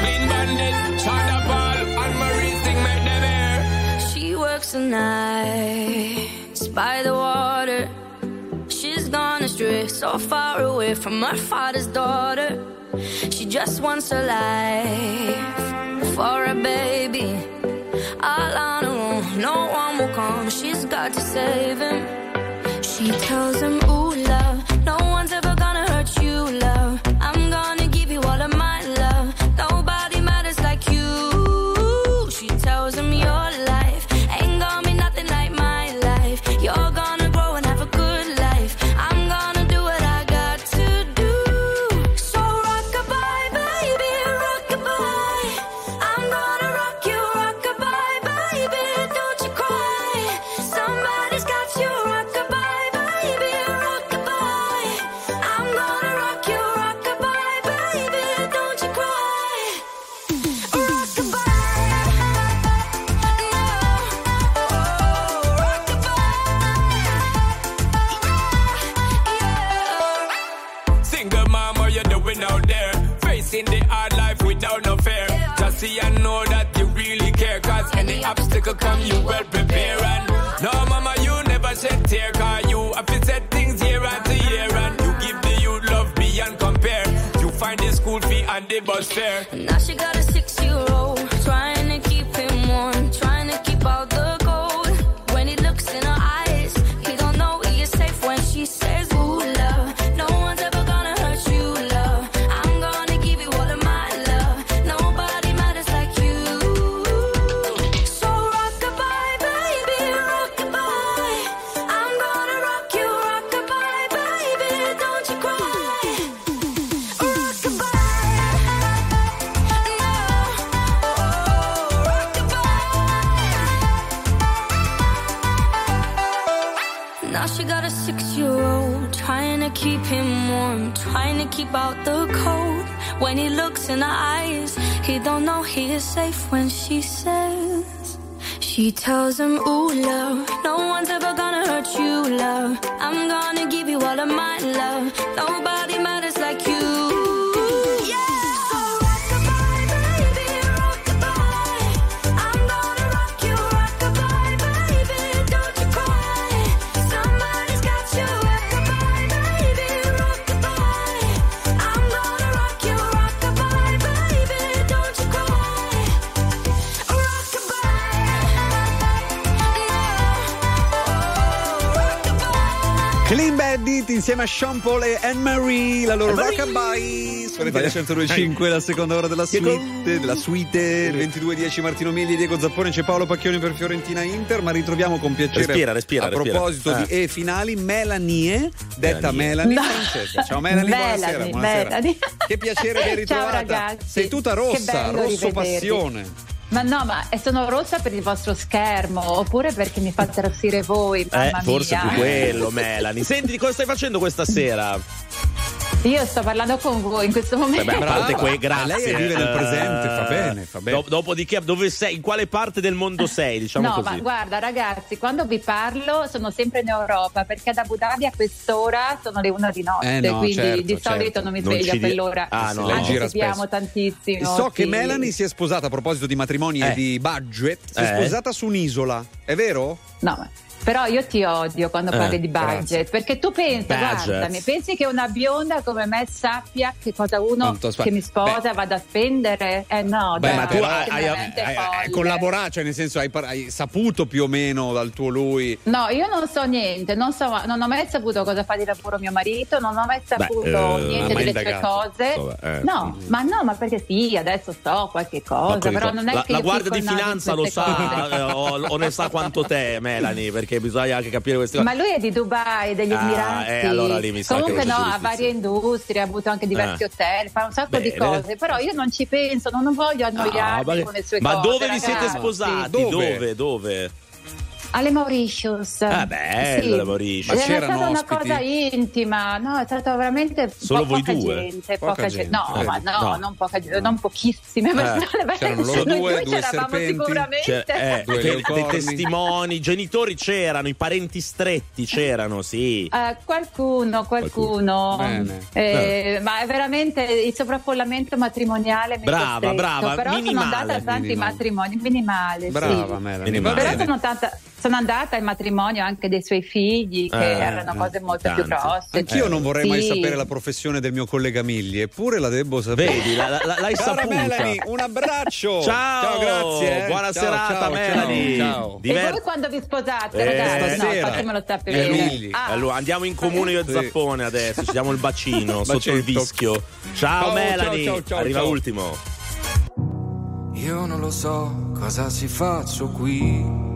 Speaker 8: Clean bandit, China Ball, and Marie sing make them hear.
Speaker 11: She works the nights by the water. She's gone astray, so far away from her father's daughter. Just wants a life for a baby. All on her own, no one will come. She's got to save him. She tells him, Ooh, love,
Speaker 8: come, you well prepare. And no, mama, you never said tear. Cause you have to set things year after year. And you give the youth love beyond compare. You find the school fee and the bus fare.
Speaker 11: Now she got a six-year-old tells him, Ooh, love,
Speaker 2: insieme a Sean Paul e Anne-Marie, la loro
Speaker 1: Anne-Marie.
Speaker 2: rockabye su RTL 102.5, la seconda ora della suite, della suite, il 22.10 Martino Migli, Diego Zappone, c'è Paolo Pacchioni per Fiorentina Inter, ma ritroviamo con piacere
Speaker 1: Respira, respira,
Speaker 2: a
Speaker 1: respira.
Speaker 2: proposito
Speaker 1: Ah.
Speaker 2: di E finali Melanie, detta
Speaker 1: Melanie.
Speaker 2: Melanie,
Speaker 19: No.
Speaker 2: Francesca. Ciao Melanie, buonasera,
Speaker 19: Melanie,
Speaker 2: buonasera.
Speaker 19: Melanie.
Speaker 2: Che piacere ben ritrovata.
Speaker 19: Ciao ragazzi.
Speaker 2: Sei tutta rossa, rosso
Speaker 19: rivedervi.
Speaker 2: passione.
Speaker 19: Ma no, ma sono rossa per il vostro schermo oppure perché mi fate arrossire voi,
Speaker 1: Eh, forse
Speaker 19: mia.
Speaker 1: più quello, Melanie. Senti, cosa stai facendo questa sera?
Speaker 19: Io sto parlando con voi in questo momento.
Speaker 1: Vabbè, a parte
Speaker 2: Brava.
Speaker 1: que- grazie.
Speaker 2: Lei vive nel
Speaker 1: Eh,
Speaker 2: presente, fa bene, fa bene.
Speaker 1: do- dopodiché, dove sei? In quale parte del mondo sei? Diciamo
Speaker 19: no,
Speaker 1: così.
Speaker 19: ma guarda ragazzi, quando vi parlo sono sempre in Europa perché ad Abu Dhabi a quest'ora sono le una di notte,
Speaker 2: Eh no,
Speaker 19: quindi
Speaker 2: certo,
Speaker 19: di solito
Speaker 2: certo.
Speaker 19: non mi
Speaker 1: Non
Speaker 19: sveglio
Speaker 1: ci
Speaker 19: a
Speaker 1: di-
Speaker 19: quell'ora.
Speaker 1: Ah, no.
Speaker 19: Anche
Speaker 2: gira spesso.
Speaker 19: tantissimo.
Speaker 2: So che
Speaker 19: sì.
Speaker 2: Melanie si è sposata a proposito di matrimoni e
Speaker 1: Eh.
Speaker 2: di budget, si è
Speaker 1: Eh.
Speaker 2: sposata su un'isola, è vero?
Speaker 19: No, ma- però io ti odio quando
Speaker 1: Eh,
Speaker 19: parli di budget,
Speaker 2: grazie.
Speaker 19: perché tu pensi, guardami, pensi che una bionda come me sappia che cosa uno
Speaker 2: spa-
Speaker 19: che mi sposa
Speaker 2: Beh.
Speaker 19: vada a spendere? Eh no,
Speaker 2: Beh,
Speaker 19: dai,
Speaker 2: ma tu hai, hai- hai- hai
Speaker 19: folle.
Speaker 2: collaborato, cioè nel senso hai, saputo più o meno dal tuo lui.
Speaker 19: No, io non so niente, non, so, non ho mai saputo cosa fa di lavoro mio marito, non ho mai saputo
Speaker 1: eh,
Speaker 19: niente delle sue cose.
Speaker 1: Vabbè, eh.
Speaker 19: No, ma no, ma perché sì, adesso so qualche cosa, però non è
Speaker 1: la,
Speaker 19: che
Speaker 1: la guardia di finanza lo sa eh, o ne sa quanto te, Melanie, perché bisogna anche capire queste cose.
Speaker 19: Ma lui è di Dubai, degli
Speaker 1: Ah,
Speaker 19: Emirati.
Speaker 1: eh, allora lì mi sa
Speaker 19: Comunque
Speaker 1: non
Speaker 19: no, ha varie industrie, ha avuto anche diversi
Speaker 1: Ah.
Speaker 19: hotel, fa un sacco di
Speaker 1: Bene.
Speaker 19: cose, però io non ci penso, non voglio
Speaker 1: Ah,
Speaker 19: annoiarmi
Speaker 1: ma
Speaker 19: con le sue
Speaker 1: ma
Speaker 19: cose.
Speaker 1: dove vi siete
Speaker 19: ragazzi.
Speaker 1: sposati?
Speaker 2: Dove?
Speaker 1: Dove? Dove?
Speaker 19: Alle Mauritius.
Speaker 1: Ah, bello,
Speaker 19: Sì.
Speaker 1: le Mauritius. Ma
Speaker 19: È stata una
Speaker 1: ospiti?
Speaker 19: cosa intima, no, è stata veramente
Speaker 1: Solo
Speaker 19: po-
Speaker 1: voi
Speaker 19: poca
Speaker 1: due?
Speaker 19: gente,
Speaker 1: Poca
Speaker 19: poca
Speaker 1: gente,
Speaker 19: gente. No,
Speaker 1: eh,
Speaker 19: ma no,
Speaker 1: no.
Speaker 19: Non, poca gente, non pochissime
Speaker 1: Eh,
Speaker 19: persone.
Speaker 1: c'erano loro
Speaker 19: Noi
Speaker 1: due,
Speaker 19: due
Speaker 1: due
Speaker 19: c'eravamo
Speaker 1: serpenti.
Speaker 19: sicuramente.
Speaker 1: Cioè, eh,
Speaker 2: Due
Speaker 1: dei, testimoni, i genitori c'erano, i parenti stretti c'erano, sì.
Speaker 19: Eh, qualcuno, qualcuno,
Speaker 1: Bene.
Speaker 19: Eh, ma è veramente il sovraffollamento matrimoniale.
Speaker 1: Brava, brava,
Speaker 19: Però
Speaker 1: minimale,
Speaker 19: sono andata a tanti
Speaker 1: minimale.
Speaker 19: matrimoni, minimale.
Speaker 2: Brava,
Speaker 19: sì.
Speaker 1: Minimale.
Speaker 2: va
Speaker 19: Però sono, tanta- sono andata al matrimonio anche dei suoi figli, che
Speaker 2: Eh,
Speaker 19: erano cose molto più
Speaker 2: tanti.
Speaker 19: grosse.
Speaker 2: Anch'io non vorrei mai
Speaker 19: Sì.
Speaker 2: sapere la professione del mio collega Milli, eppure la devo sapere.
Speaker 1: Vedi, la- la- l'hai
Speaker 2: Cara
Speaker 1: saputa.
Speaker 2: Melanie, un abbraccio.
Speaker 1: Ciao,
Speaker 2: grazie. eh.
Speaker 1: buona
Speaker 2: Ciao,
Speaker 1: serata,
Speaker 2: ciao,
Speaker 1: Melanie.
Speaker 2: Ciao.
Speaker 19: E
Speaker 1: Diver-
Speaker 19: voi quando vi sposate,
Speaker 1: Eh,
Speaker 19: ragazzi? No,
Speaker 1: stasera.
Speaker 19: fatemelo
Speaker 1: Eh,
Speaker 19: sapere.
Speaker 1: Milli.
Speaker 19: Ah.
Speaker 1: Allora, andiamo in comune io e
Speaker 2: Sì.
Speaker 1: Zappone adesso, ci diamo il bacino sotto il vischio. Ciao,
Speaker 2: Ciao,
Speaker 1: Melanie,
Speaker 2: ciao, ciao, ciao,
Speaker 1: arriva
Speaker 2: ciao.
Speaker 1: ultimo.
Speaker 20: Io non lo so cosa si faccio qui.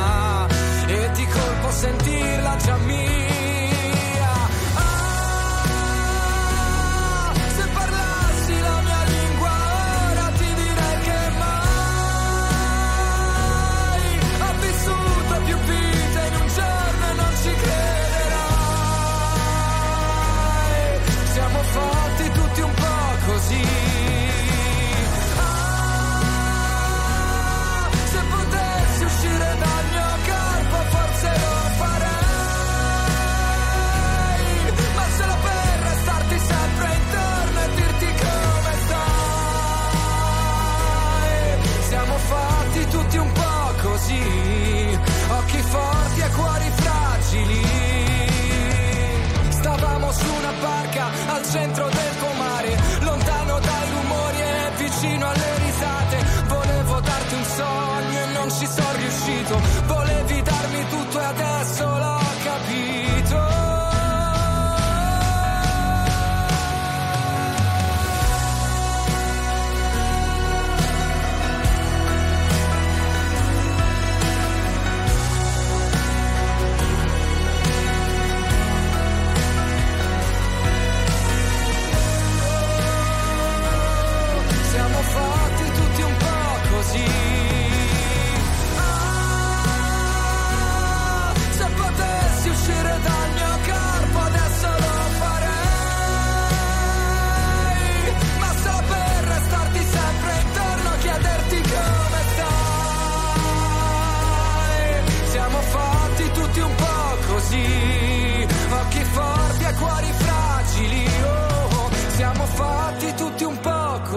Speaker 20: sentirla già mia. Centro del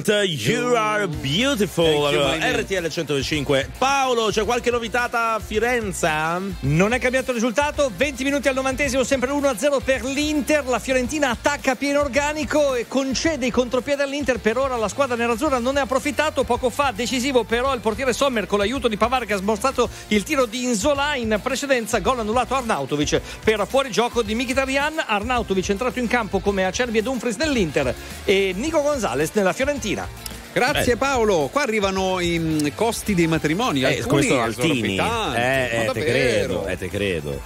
Speaker 1: Blunt, You Are Beautiful. Allora. RTL 105. Paolo, c'è qualche novità a Firenze?
Speaker 3: Non è cambiato il risultato, 20 minuti al novantesimo, sempre 1-0 per l'Inter. La Fiorentina attacca a pieno organico e concede i contropiedi all'Inter. Per ora la squadra nerazzurra non ne ha approfittato. Poco fa decisivo però il portiere Sommer con l'aiuto di Pavar che ha sborsato il tiro di Inzola. In precedenza gol annullato a Arnautovic per fuorigioco di Mkhitaryan. Arnautovic è entrato in campo come Acerbi e Dumfries nell'Inter e Nico Gonzalez nella Fiorentina.
Speaker 2: Grazie Paolo, qua arrivano i mm, costi dei matrimoni.
Speaker 1: Eh,
Speaker 2: alcuni
Speaker 1: come sono
Speaker 2: sono
Speaker 1: altini?
Speaker 2: esorbitanti,
Speaker 1: Eh, eh, te credo, eh, te credo.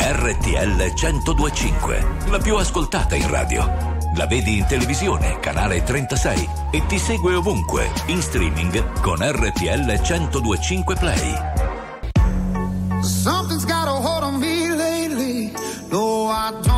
Speaker 10: RTL 1025, la più ascoltata in radio. La vedi in televisione, canale 36 e ti segue ovunque, in streaming con RTL 1025 Play.
Speaker 6: Something's got a hold on me lately. No, I don't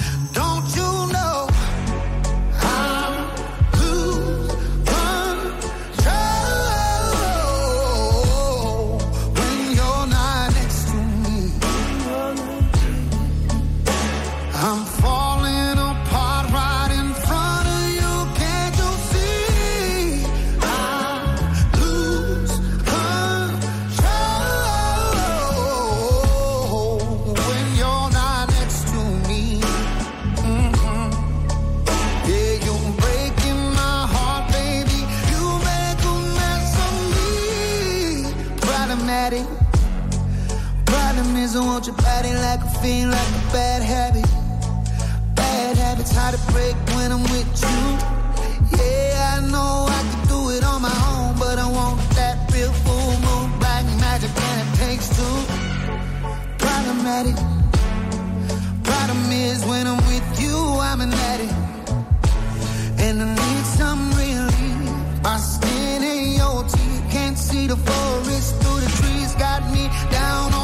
Speaker 6: break when I'm with you. Yeah, I know I can do it on my own, but I want that real full moon, black magic,
Speaker 21: and it takes two. Problematic. Problem is when I'm with you, I'm an addict, and I need some relief. My skin and your teeth can't see the forest through the trees, got me down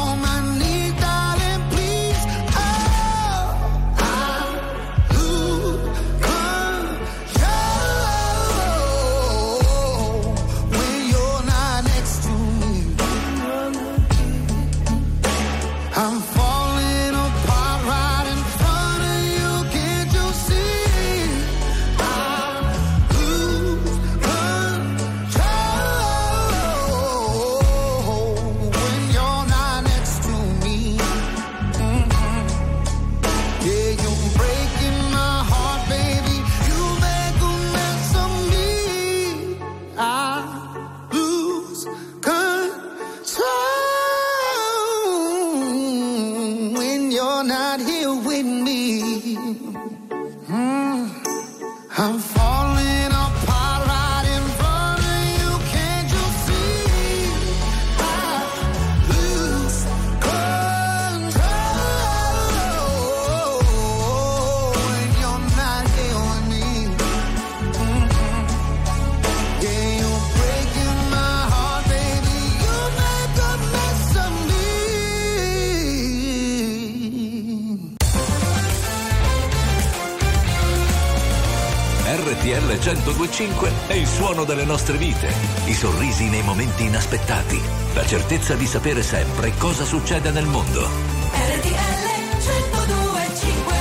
Speaker 10: RTL 1025 è il suono delle nostre vite, i sorrisi nei momenti inaspettati, la certezza di sapere sempre cosa succede nel mondo.
Speaker 4: RTL 1025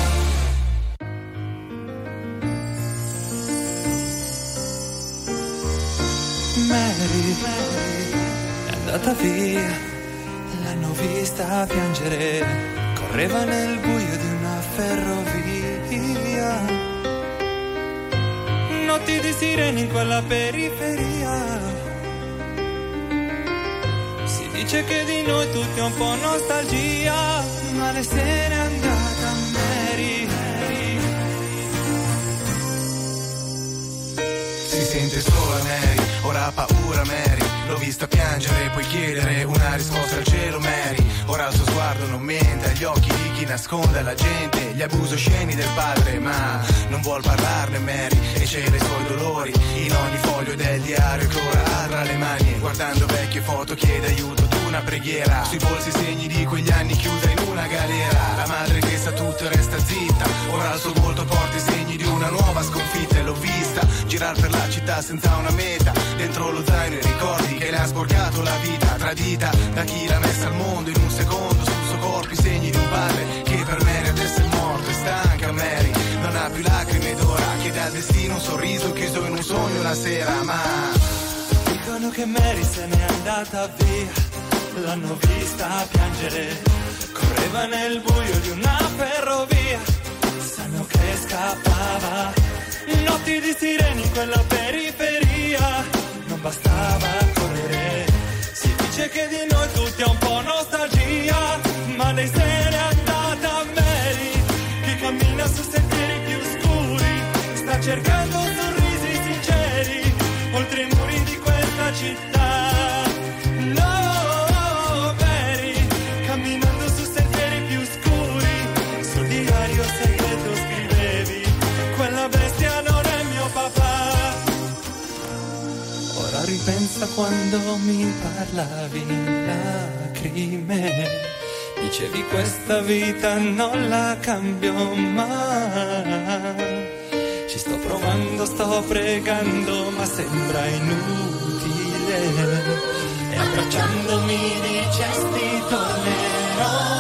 Speaker 22: Mary è andata via, l'hanno vista piangere, correva nel buio di una ferrovia. Notti di sirene in quella periferia. Si dice che di noi tutti è un po' nostalgia, ma lei se n'è andata Mary.
Speaker 17: Si sente sola Mary, ora ha paura Mary L'ho vista piangere, puoi chiedere una risposta al cielo Mary. Ora il suo sguardo non mente agli occhi di chi nasconde alla gente Gli abusi osceni del padre ma non vuol parlarne Mary E cela i suoi dolori. In ogni foglio del diario che ora ha tra le mani. Guardando vecchie foto chiede aiuto ad una preghiera. Sui polsi segni di quegli anni chiusa in una galera. La madre che sa tutto e resta zitta. Ora il suo volto porta i segni di una nuova sconfitta E l'ho vista girar per la città senza una meta. Dentro lo zaino i ricordi che le ha sporcato la vita. Tradita da chi l'ha messa al mondo in un secondo. Sul suo corpo i segni di un padre che per Mary adesso è morto. E stanca Mary, non ha più lacrime d'ora Chiede al destino un sorriso chiuso in un sogno la sera. Ma
Speaker 22: Dicono che Mary se n'è andata via, l'hanno vista piangere, correva nel buio di una ferrovia, sanno che scappava, notti di sirene in quella periferia, non bastava correre, si dice che di noi tutti è un po' nostalgia, ma lei se n'è andata Mary, che cammina su sentieri più scuri, sta cercando sorrisi sinceri, oltre i muri di questa città. Ripensa quando mi parlavi in lacrime, dicevi questa vita non la cambio mai. Ci sto provando, sto pregando, ma sembra inutile. E abbracciandomi dicesti tornerò.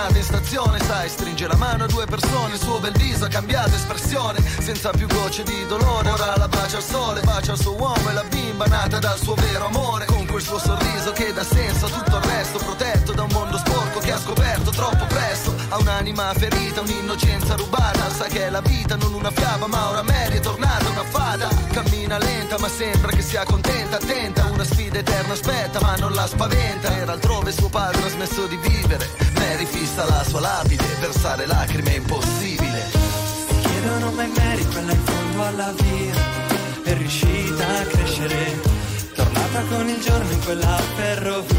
Speaker 23: Tornata in stazione Sai, stringe la mano a due persone Il suo bel viso ha cambiato espressione Senza più gocce di dolore Ora la bacia al sole, bacia il suo uomo E la bimba nata dal suo vero amore Con quel suo sorriso che dà senso a tutto il resto Protetto da un mondo sporco che ha scoperto troppo presto Ha un'anima ferita, un'innocenza rubata. Sa che è la vita, non una fiaba Ma ora Mary è tornata una fata. Cammina lenta ma sembra che sia contenta Attenta, una sfida eterna aspetta ma non la spaventa. Era altrove suo padre ha smesso di vivere. Mary fissa la sua lapide Versare lacrime è impossibile.
Speaker 22: Chiedono mai Mary, quella in fondo alla via, è riuscita a crescere, tornava
Speaker 7: Nuota con il giorno in quella ferrovia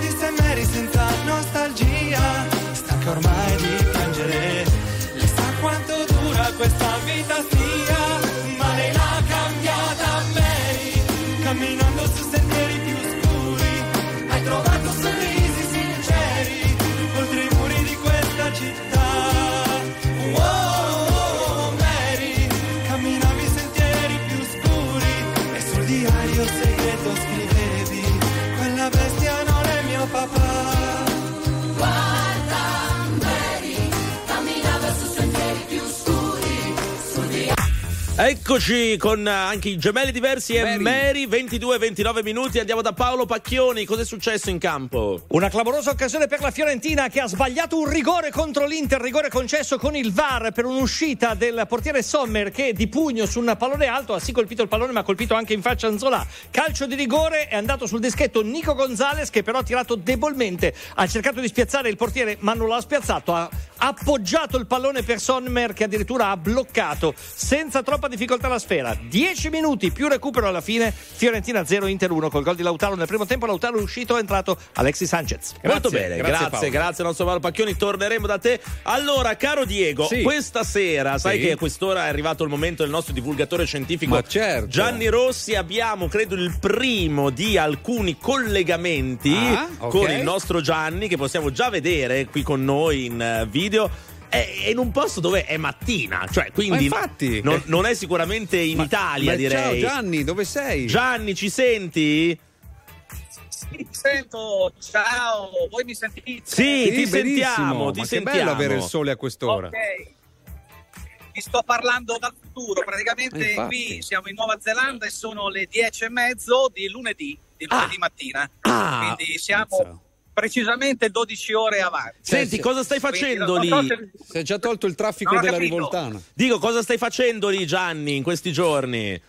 Speaker 7: di St. Mary senza nostalgia Stanca ormai di piangere Le sa quanto dura questa vita
Speaker 1: Eccoci con eh, anche i gemelli diversi e Mary, 22-29 minuti. Andiamo da Paolo Pacchioni. Cos'è successo in campo?
Speaker 3: Una clamorosa occasione per la Fiorentina che ha sbagliato un rigore contro l'Inter, rigore concesso con il VAR per un'uscita del portiere Sommer che di pugno su un pallone alto ha sì colpito il pallone ma ha colpito anche in faccia Anzola. Calcio di rigore è andato sul dischetto Nico Gonzalez che però ha tirato debolmente, ha cercato di spiazzare il portiere ma non l'ha spiazzato, ha appoggiato il pallone per Sommer che addirittura ha bloccato senza troppa difficoltà la sfera. 10 minuti più recupero alla fine, Fiorentina 0 Inter 1 col gol di Lautaro nel primo tempo, Lautaro è uscito, è entrato Alexis Sanchez.
Speaker 1: Molto bene, grazie, grazie, al nostro Paolo Pacchioni. Torneremo da te. Allora, caro Diego,
Speaker 2: Sì.
Speaker 1: questa sera, sai
Speaker 2: Sì.
Speaker 1: che a quest'ora è arrivato il momento del nostro divulgatore scientifico
Speaker 2: certo.
Speaker 1: Gianni Rossi. Abbiamo, credo, il primo di alcuni collegamenti
Speaker 2: Ah, ok.
Speaker 1: con il nostro Gianni, che possiamo già vedere qui con noi in eh, video. È è in un posto dove è mattina, cioè quindi
Speaker 2: Ma infatti.
Speaker 1: non, non è sicuramente in Italia,
Speaker 2: Ma
Speaker 1: direi.
Speaker 2: Ciao Gianni, dove sei?
Speaker 1: Gianni, ci senti?
Speaker 24: Ti sento, ciao, voi mi sentite?
Speaker 1: Sì, ti
Speaker 2: benissimo.
Speaker 1: sentiamo, ti
Speaker 2: Ma
Speaker 1: sentiamo.
Speaker 2: che bello avere il sole a quest'ora.
Speaker 24: Ok. Vi sto parlando dal futuro, praticamente
Speaker 2: Eh, infatti.
Speaker 24: qui siamo in Nuova Zelanda e sono le dieci e mezzo di lunedì, di lunedì mattina.
Speaker 1: Ah.
Speaker 24: Quindi siamo precisamente 12 ore avanti.
Speaker 1: Senti, cosa stai facendo
Speaker 24: Quindi
Speaker 1: lì?
Speaker 24: so se-
Speaker 2: Si è già tolto il traffico
Speaker 24: Non
Speaker 2: della
Speaker 24: capito.
Speaker 2: rivoltana.
Speaker 1: Dico, cosa stai facendo lì, Gianni, in questi giorni?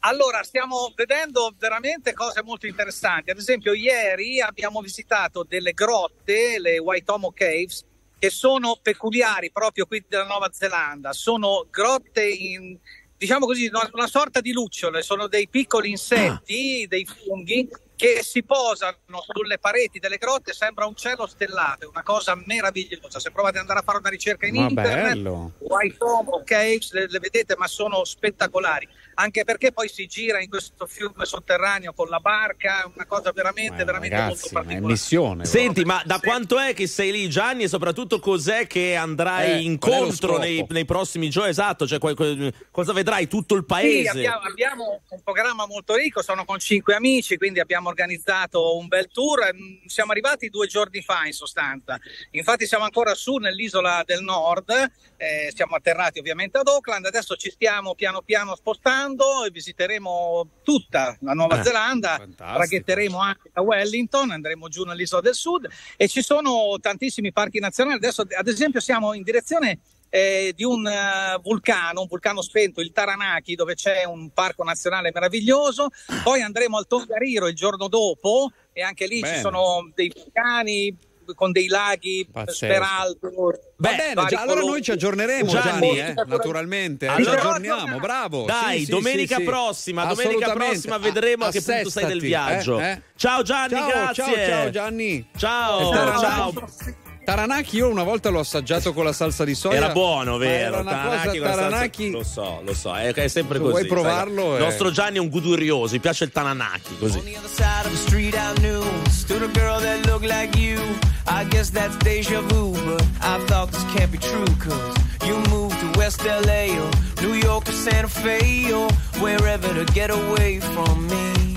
Speaker 24: Allora, stiamo vedendo veramente cose molto interessanti. Ad esempio, ieri abbiamo visitato delle grotte, le Waitomo Caves, che sono peculiari proprio qui della Nuova Zelanda. Sono grotte in, diciamo così, una, una sorta di lucciole, sono dei piccoli insetti, dei funghi che si posano sulle pareti delle grotte, sembra un cielo stellato, è una cosa meravigliosa. Se provate ad andare a fare una ricerca in
Speaker 2: Ma
Speaker 24: internet,
Speaker 2: bello.
Speaker 24: Waitomo Caves, le, le vedete, ma sono spettacolari. Anche perché poi si gira in questo fiume sotterraneo con la barca, è una cosa veramente, veramente molto
Speaker 2: Ragazzi, ma è
Speaker 24: particolare.
Speaker 2: missione.
Speaker 1: Senti, ma da quanto è che sei lì, Gianni? E soprattutto cos'è che andrai
Speaker 2: Eh,
Speaker 1: incontro nei, nei prossimi giorni? Esatto, cioè qual- qual- cosa vedrai tutto il
Speaker 24: Sì,
Speaker 1: paese?
Speaker 24: abbiamo, abbiamo un programma molto ricco, sono con cinque amici, quindi abbiamo organizzato un bel tour. Mm, Siamo arrivati due giorni fa in sostanza. Infatti siamo ancora su nell'isola del nord, eh, siamo atterrati ovviamente ad Auckland, adesso ci stiamo piano piano spostando e visiteremo tutta la Nuova
Speaker 1: Ah,
Speaker 24: Zelanda,
Speaker 2: fantastico.
Speaker 24: traghetteremo anche da Wellington, andremo giù nell'isola del sud e ci sono tantissimi parchi nazionali. Adesso ad esempio siamo in direzione eh, di un eh, vulcano, un vulcano spento, il Taranaki, dove c'è un parco nazionale meraviglioso. Poi andremo al Tongariro il giorno dopo e anche lì
Speaker 2: Bene.
Speaker 24: ci sono dei vulcani con dei laghi
Speaker 2: Pazzesco.
Speaker 24: speraldo.
Speaker 2: Va bene, già, allora noi ci aggiorneremo,
Speaker 1: Gianni,
Speaker 2: Gianni, eh, naturalmente. eh,
Speaker 1: Allora-
Speaker 2: ci aggiorniamo, bravo.
Speaker 1: Dai,
Speaker 2: Sì, sì,
Speaker 1: domenica
Speaker 2: sì,
Speaker 1: prossima, domenica prossima vedremo a che punto sei del viaggio.
Speaker 2: eh, eh.
Speaker 1: Ciao Gianni,
Speaker 2: Ciao,
Speaker 1: grazie.
Speaker 2: ciao, ciao Gianni.
Speaker 1: Ciao,
Speaker 2: Eh,
Speaker 1: ciao.
Speaker 2: Taranaki io una volta l'ho assaggiato con la salsa di soia.
Speaker 1: Era buono, vero?
Speaker 2: Era
Speaker 1: Taranaki
Speaker 2: cosa,
Speaker 1: con la salsa-
Speaker 2: Taranaki
Speaker 1: Lo so, lo so, è, è sempre
Speaker 2: Se
Speaker 1: così.
Speaker 2: vuoi provarlo,
Speaker 1: Il
Speaker 2: eh.
Speaker 1: nostro Gianni è un gudurioso, gli piace il Tananaki, così.
Speaker 7: On the other side of the street I knew stood a girl that looked like you. I guess that's deja vu, but I thought this can't be true. Cause you moved to West LA or New York or Santa Fe or wherever to get away from me.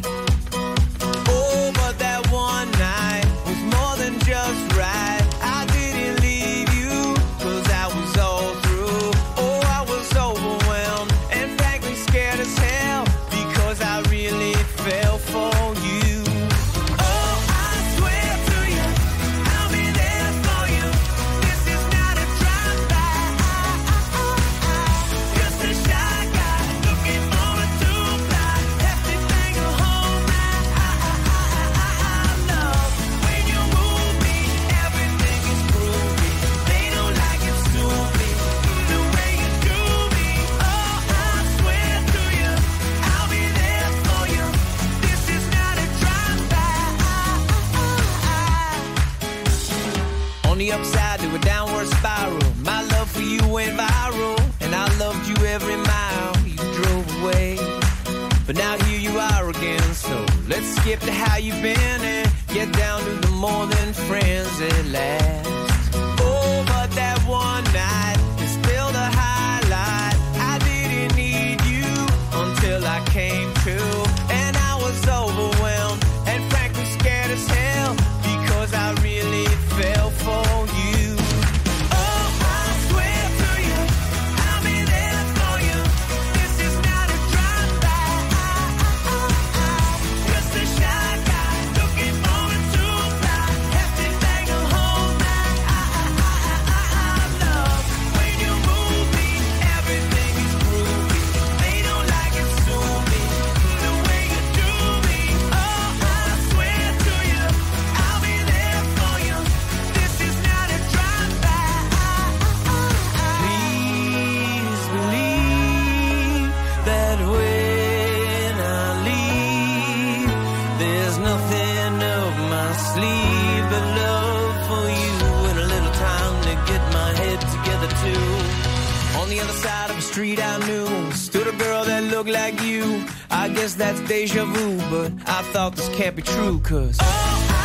Speaker 7: Oh, but that one night
Speaker 9: On the upside to a downward spiral. My love for you went viral, and I loved you every mile you drove away. But now here you are again, so let's skip to how you've been and get down to the more than friends at last. Oh, but that one night is still the highlight. I didn't need you until I came. street I knew stood a girl that looked like you. I guess that's deja vu, but I thought this can't be true, cause.
Speaker 18: Oh,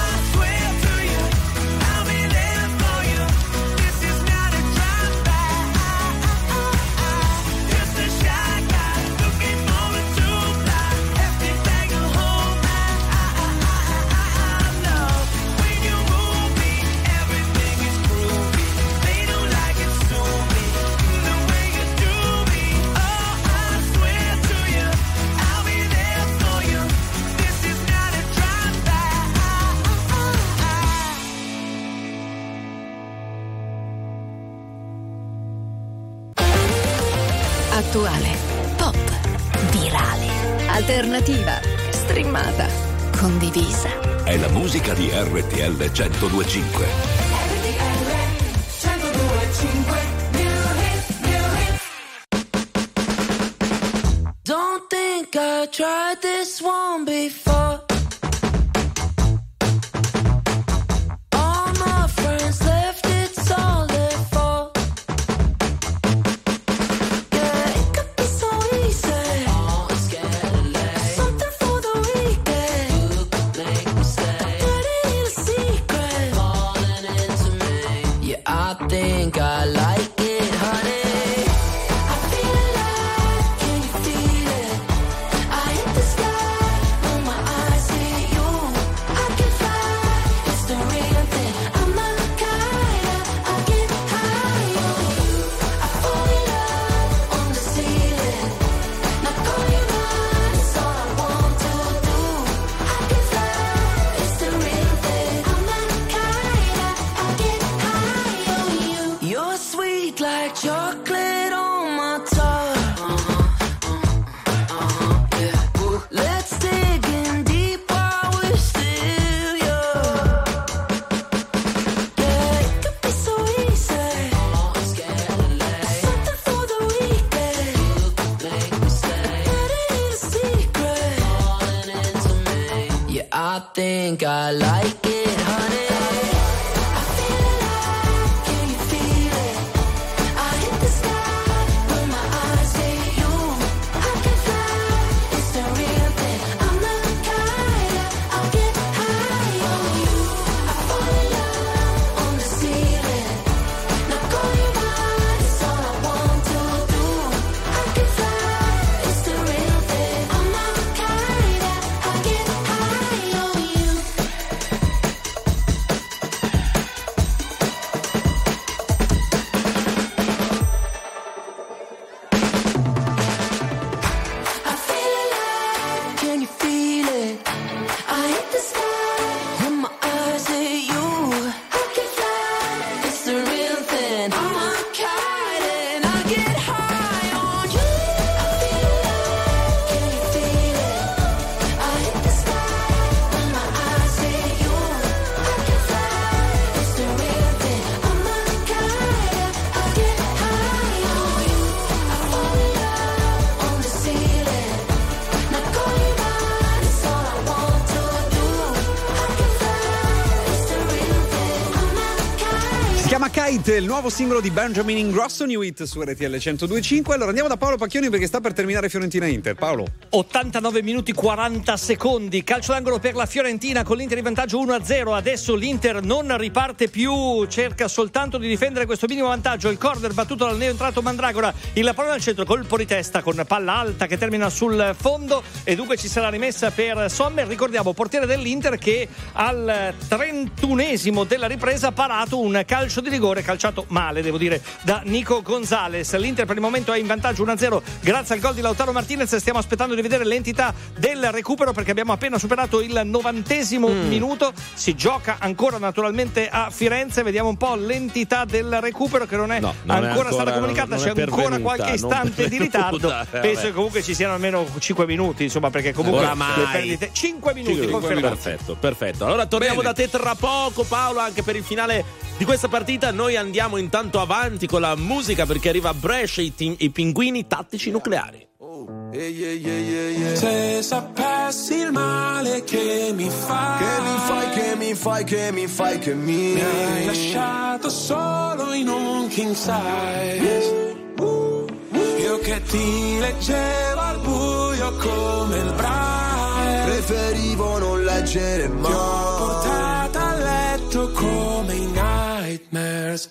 Speaker 18: musica di RTL 1025. RTL 1025.
Speaker 25: Don't think I tried this one before.
Speaker 2: Il nuovo singolo di Benjamin Ingrosso, New Hit su RTL 1025. Allora andiamo da Paolo Pacchioni perché sta per terminare Fiorentina Inter. Paolo.
Speaker 3: 89 minuti 40 secondi, calcio d'angolo per la Fiorentina con l'Inter in vantaggio 1-0. Adesso l'Inter non riparte più, cerca soltanto di difendere questo minimo vantaggio. Il corner battuto dal neoentrato Mandragora, il pallone al centro, colpo di testa con palla alta che termina sul fondo e dunque ci sarà rimessa per Sommer. Ricordiamo, portiere dell'Inter che al 31esimo della ripresa ha parato un calcio di rigore, calciato male, devo dire, da Nico Gonzalez. L'Inter per il momento è in vantaggio 1-0 grazie al gol di Lautaro Martinez. Stiamo aspettando di vedere l'entità del recupero perché abbiamo appena superato il novantesimo
Speaker 1: Mm.
Speaker 3: minuto. Si gioca ancora naturalmente a Firenze. Vediamo un po' l'entità del recupero che non è
Speaker 1: non è
Speaker 3: ancora,
Speaker 1: ancora-
Speaker 3: stata comunicata.
Speaker 1: non è
Speaker 3: C'è ancora qualche
Speaker 1: non
Speaker 3: istante di ritardo.
Speaker 1: eh,
Speaker 3: Penso che comunque ci siano almeno 5 minuti, insomma, perché comunque
Speaker 1: Oramai.
Speaker 3: le perdite 5 minuti
Speaker 1: Cinque
Speaker 3: confermati.
Speaker 1: Perfetto, perfetto. Allora torniamo
Speaker 2: Bene.
Speaker 1: da te tra poco, Paolo, anche per il finale di questa partita. Noi andiamo intanto avanti con la musica perché arriva a Brescia i, i pinguini tattici nucleari.
Speaker 8: Se sapessi il male che mi fai,
Speaker 23: Che mi fai, che mi fai, che mi fai, che mi
Speaker 8: mi hai lasciato solo in un king size. Io che ti leggevo al buio come il braille.
Speaker 23: Preferivo non leggere
Speaker 8: Ti ho
Speaker 23: mai.
Speaker 8: portata a letto come i nightmares.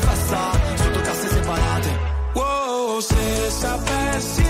Speaker 23: festa, sotto casse separate.
Speaker 8: Wow, se sapessi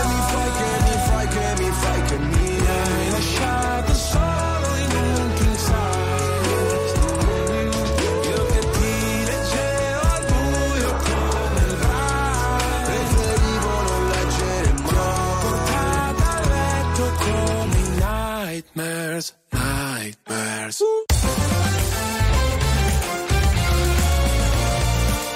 Speaker 8: nightmares.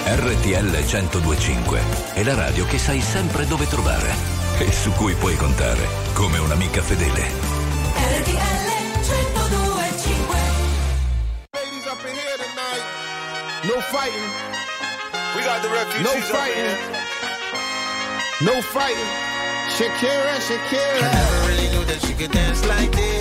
Speaker 10: RTL 1025 è la radio che sai sempre dove trovare e su cui puoi contare come un'amica fedele.
Speaker 4: RTL 1025
Speaker 23: Ladies up in here tonight. No fighting. We got the refugees. No fighting. No fighting. Shakira, Shakira.
Speaker 26: I never really knew that she could dance like this.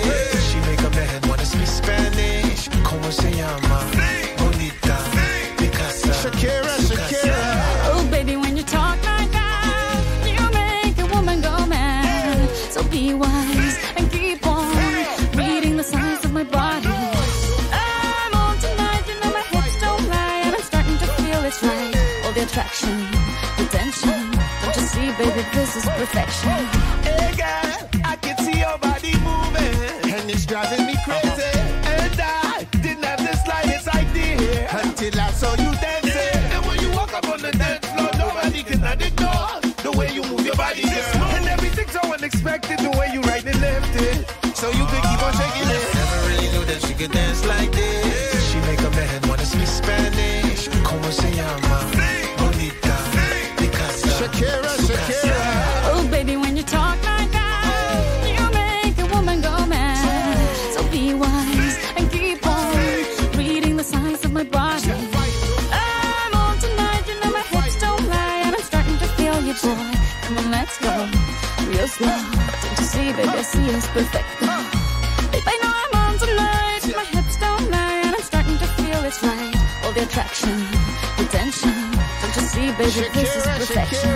Speaker 26: ven, wanna speak Spanish. ¿Cómo se llama? Sí. Bonita. Sí. Picasa.
Speaker 23: Shakira, Shakira.
Speaker 27: Oh, baby,
Speaker 28: when you talk like that, you
Speaker 26: make a woman go mad. So be wise and keep on reading the signs of my body. I'm on tonight, you know my hips don't lie, and I'm starting to feel it's right. All the attraction, the tension. Don't you see, baby, this is perfection. Knew that she could dance like this. She make a man wanna speak Spanish. Como se llama? Bonita. Picasa. Shakira, Shakira.
Speaker 28: Oh, baby, when you talk like that, you make a woman go mad. So be wise and keep on reading the signs of my body. I'm on tonight, you know my hips don't lie, and I'm starting to feel you, boy. Come on, let's go real slow. Don't you see, baby, I see it's perfect. Attraction, the tension. Don't you see, baby, this is perfection.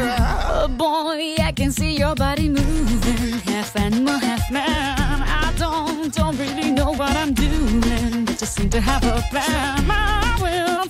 Speaker 28: Oh boy, I can see your body moving, half animal, half man. I don't, don't really know what I'm doing, but just seem to have a plan. My will,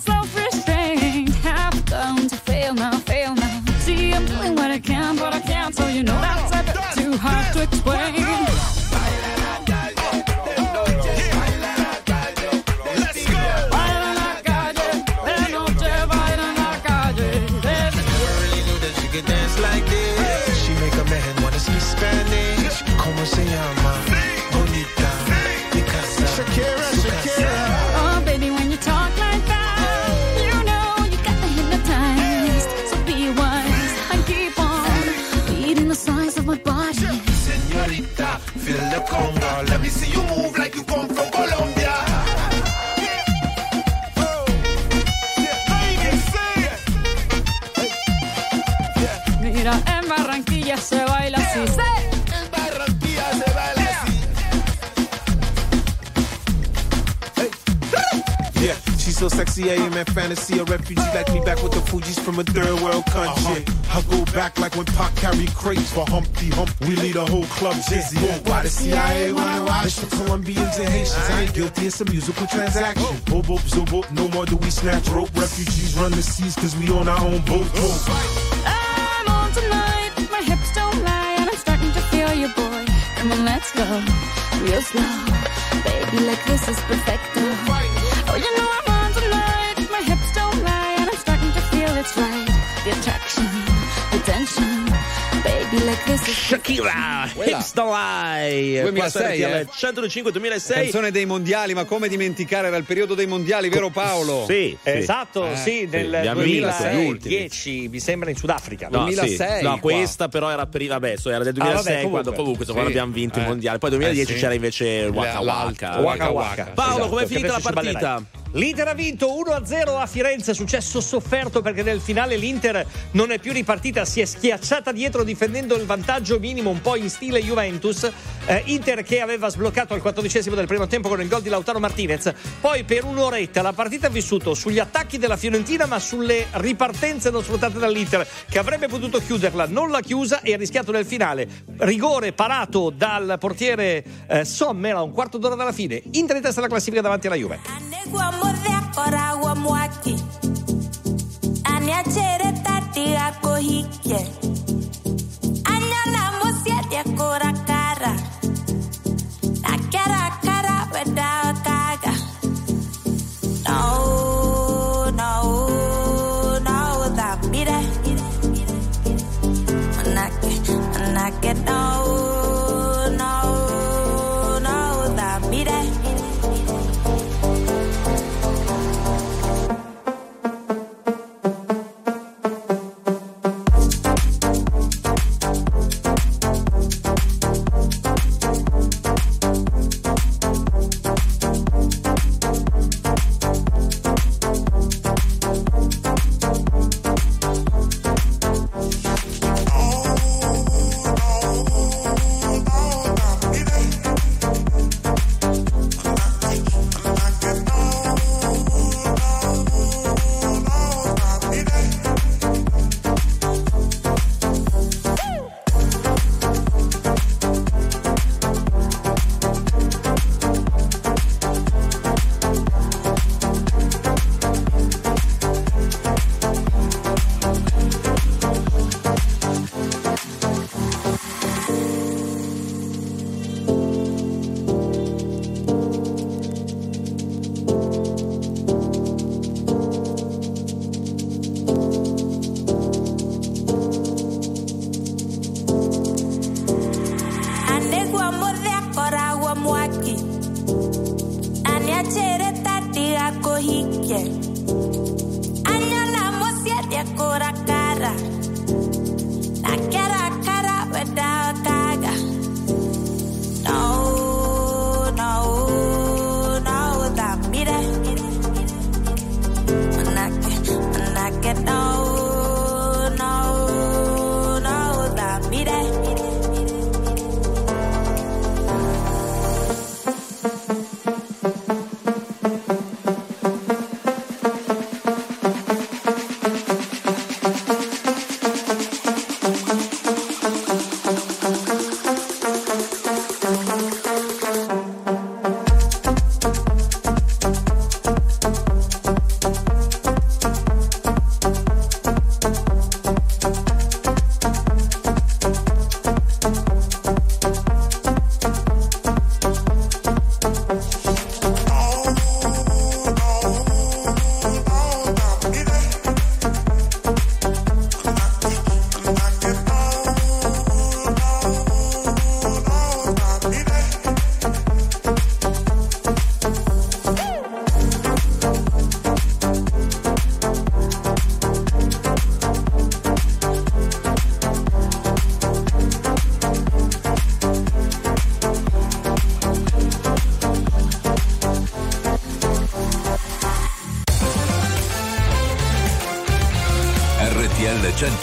Speaker 26: she's so sexy, I am in fantasy. A refugee like me back with the Fuji's from a third world country. Uh-huh. I go back like when Pac carried crates for Humpty Hump. We lead a whole club dizzy. Why the CIA wanna watch the Colombians and Haitians? I ain't guilty, it's a musical transaction. Boop, boop, zo, boop, no more do we snatch rope. Refugees run the seas cause we on our own boat.
Speaker 28: I'm on tonight, my hips don't lie, and I'm starting to feel you, boy. Come on, let's go real slow, baby. Like this is perfecto. Oh, you know The attraction, the tension, baby. Like this is
Speaker 1: Shakira,
Speaker 2: Quella.
Speaker 1: Hips Don't Lie
Speaker 2: 2006, eh?
Speaker 1: 105 2006
Speaker 2: Canzone dei mondiali, ma come dimenticare? Era il periodo dei mondiali, vero Paolo?
Speaker 1: Sì, sì.
Speaker 3: Esatto,
Speaker 2: Eh,
Speaker 3: sì,
Speaker 2: sì,
Speaker 3: nel
Speaker 1: gli
Speaker 3: 2010, mi sembra in Sudafrica.
Speaker 1: No,
Speaker 2: 2006
Speaker 1: sì. No, questa però era per vabbè, so, era del
Speaker 3: Ah,
Speaker 1: 2006
Speaker 3: vabbè, comunque.
Speaker 1: quando comunque so,
Speaker 2: Sì.
Speaker 1: quando abbiamo vinto il
Speaker 2: Eh.
Speaker 1: mondiale. Poi nel 2010
Speaker 2: Eh, sì.
Speaker 1: c'era invece Waka. Waka.
Speaker 2: Waka Waka.
Speaker 1: Paolo,
Speaker 3: Esatto,
Speaker 1: com'è
Speaker 3: che
Speaker 1: finita la partita?
Speaker 3: L'Inter ha vinto 1-0 a Firenze, successo sofferto perché nel finale l'Inter non è più ripartita, si è schiacciata dietro difendendo il vantaggio minimo un po' in stile Juventus. Eh, Inter che aveva sbloccato al quattordicesimo del primo tempo con il gol di Lautaro Martinez. Poi per un'oretta la partita ha vissuto sugli attacchi della Fiorentina ma sulle ripartenze non sfruttate dall'Inter che avrebbe potuto chiuderla, non l'ha chiusa e ha rischiato nel finale. Rigore parato dal portiere eh, Sommer a un quarto d'ora dalla fine. Inter in testa alla classifica davanti alla Juve.
Speaker 29: oragua mwaki. Aniachere tatiga kohikie anyala mosiadia kora kara. Kara no.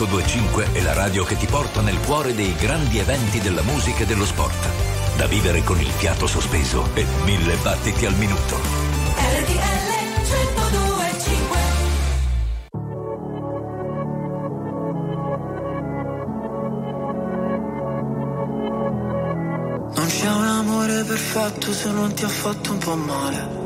Speaker 10: 1025 è la radio che ti porta nel cuore dei grandi eventi della musica e dello sport. Da vivere con il fiato sospeso e mille battiti al minuto.
Speaker 4: RTL 1025
Speaker 8: Non c'è un amore perfetto se non ti ha fatto un po' male.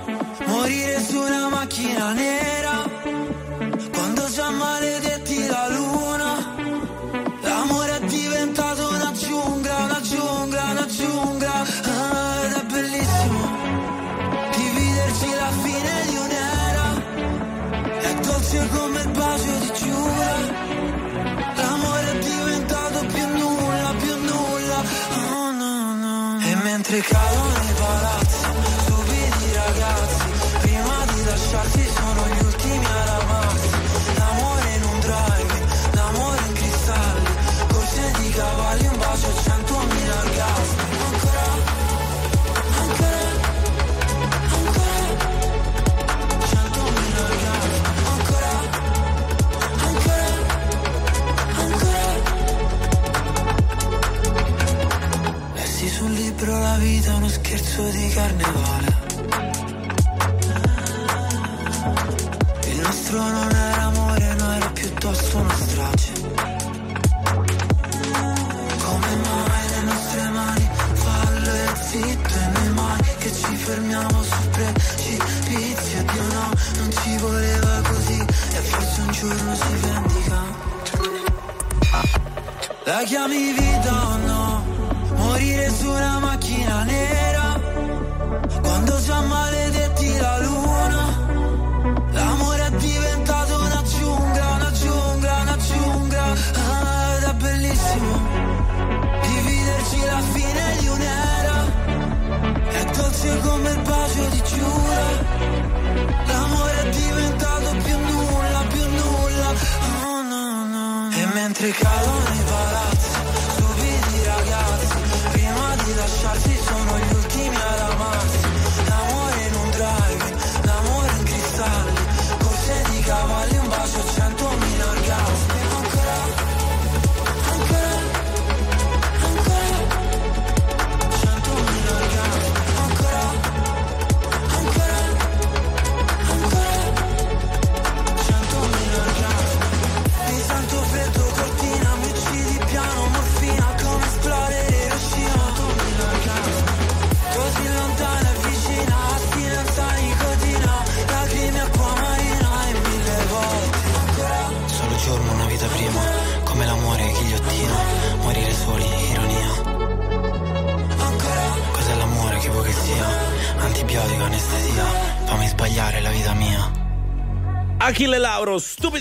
Speaker 8: Scherzo di carnevale. Il nostro non era amore, no era piuttosto una strage. Come mai le nostre mani fallo e zitto e noi mai che ci fermiamo su precipizio Dio no, non ci voleva così e forse un giorno si vendica. La chiami vita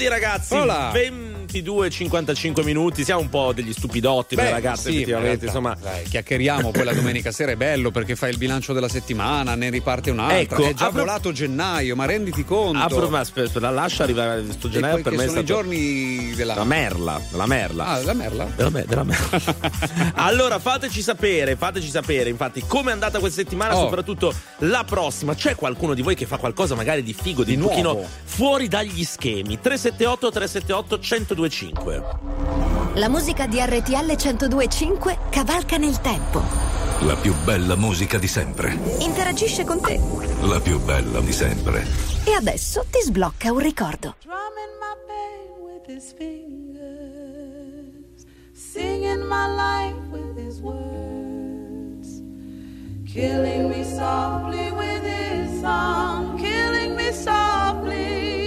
Speaker 8: Stupidi ragazzi.
Speaker 2: Hola.
Speaker 1: 22-55 minuti. Siamo un po' degli stupidotti
Speaker 2: Beh,
Speaker 1: ragazzi,
Speaker 2: sì,
Speaker 1: effettivamente.
Speaker 2: in realtà,
Speaker 1: Insomma,
Speaker 2: dai, chiacchieriamo. Poi la domenica sera è bello perché fai il bilancio della settimana, ne riparte un'altra.
Speaker 1: Ecco,
Speaker 2: è già
Speaker 1: a pro-
Speaker 2: volato gennaio, ma renditi conto.
Speaker 1: Però, ma aspetta, la lascia arrivare sto
Speaker 2: E
Speaker 1: gennaio per me
Speaker 2: sono
Speaker 1: stato
Speaker 2: i giorni della
Speaker 1: la merla, della merla.
Speaker 2: Ah, la merla?
Speaker 1: Della, me- della merla. allora fateci sapere, fateci sapere, infatti, come è andata questa settimana,
Speaker 2: Oh.
Speaker 1: soprattutto la prossima. C'è qualcuno di voi che fa qualcosa magari di figo, di,
Speaker 2: Di
Speaker 1: un pochino fuori dagli schemi? 378 378 1025.
Speaker 18: La musica di RTL 1025 cavalca nel tempo.
Speaker 10: La più bella musica di sempre.
Speaker 18: Interagisce con te.
Speaker 10: La più bella di sempre.
Speaker 18: E adesso ti sblocca un ricordo.
Speaker 4: Drumming my pain with his fingers, singing my life with his words, killing me softly with his song, killing me softly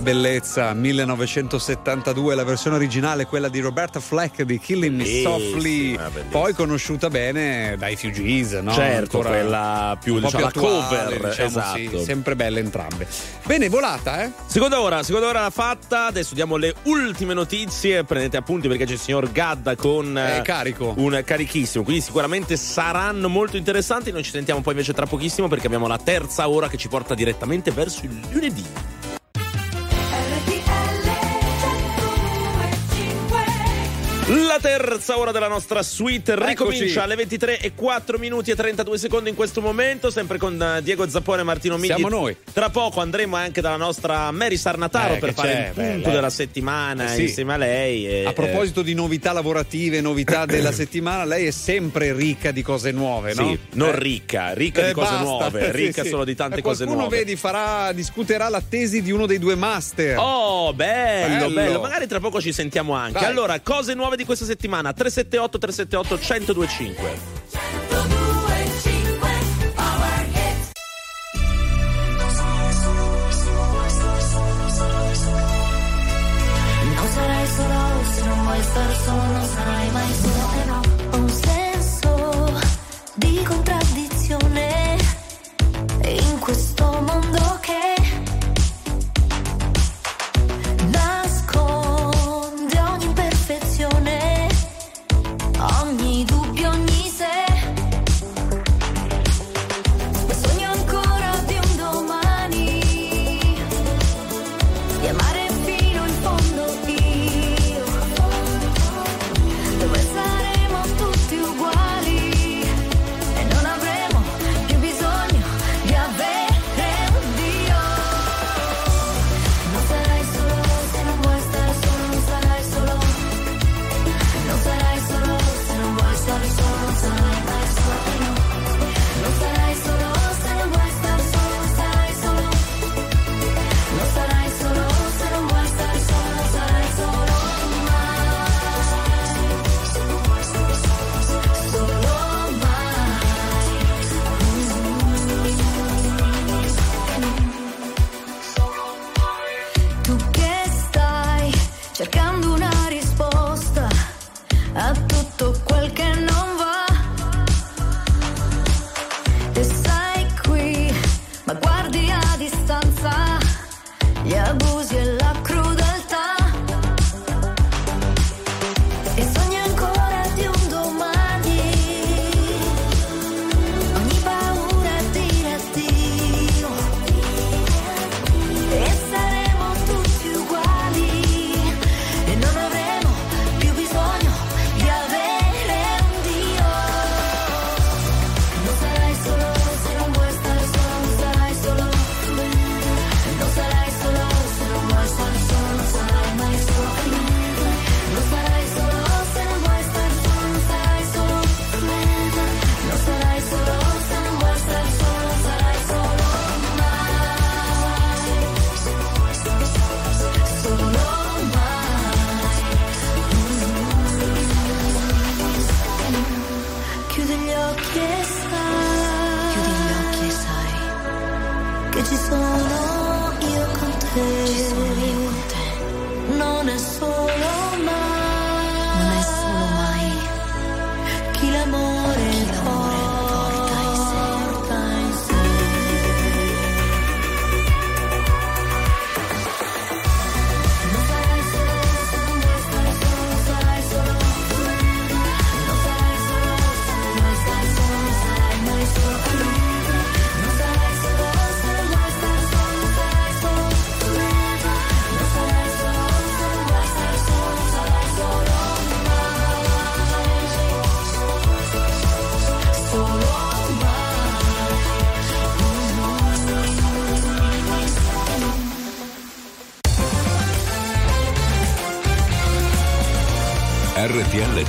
Speaker 2: La bellezza 1972, la versione originale, quella di Roberta Fleck di Killing Me Softly, poi conosciuta bene dai Fugees, no?
Speaker 1: Certo,
Speaker 2: Ancora
Speaker 1: quella più, diciamo, la cover,
Speaker 2: diciamo,
Speaker 1: esatto.
Speaker 2: sì, sempre belle entrambe. Bene, volata, eh?
Speaker 1: Seconda ora, seconda ora fatta, adesso diamo le ultime notizie, prendete appunti perché c'è il signor Gadda con
Speaker 2: È
Speaker 1: eh,
Speaker 2: carico.
Speaker 1: un carichissimo, quindi sicuramente saranno molto interessanti, noi ci sentiamo poi invece tra pochissimo perché abbiamo la terza ora che ci porta direttamente verso il lunedì. La terza ora della nostra suite ricomincia alle 23 e 4 minuti e 32 secondi in questo momento, sempre con eh, Diego Zappone e Martino Migli.
Speaker 2: Siamo noi.
Speaker 1: Tra poco andremo anche dalla nostra Mary Sarnataro
Speaker 2: Eh,
Speaker 1: per fare il punto
Speaker 2: bella, eh.
Speaker 1: della settimana
Speaker 2: Eh, sì.
Speaker 1: insieme a lei. e-
Speaker 2: A proposito di novità lavorative, novità della settimana, lei è sempre ricca di cose nuove, no?
Speaker 1: Sì, non
Speaker 2: Eh.
Speaker 1: ricca, ricca di
Speaker 2: Eh,
Speaker 1: cose
Speaker 2: basta.
Speaker 1: nuove, ricca
Speaker 2: sì.
Speaker 1: solo di tante cose
Speaker 2: qualcuno,
Speaker 1: nuove.
Speaker 2: vedi, farà, discuterà la tesi di uno dei due master.
Speaker 1: Oh, bello, bello,
Speaker 2: Bello.
Speaker 1: Magari tra poco ci sentiamo anche.
Speaker 2: Vai.
Speaker 1: Allora, cose nuove di questa settimana 378 378 1025.
Speaker 10: 1025 Non solo se non vuoi star solo, non sarai mai solo.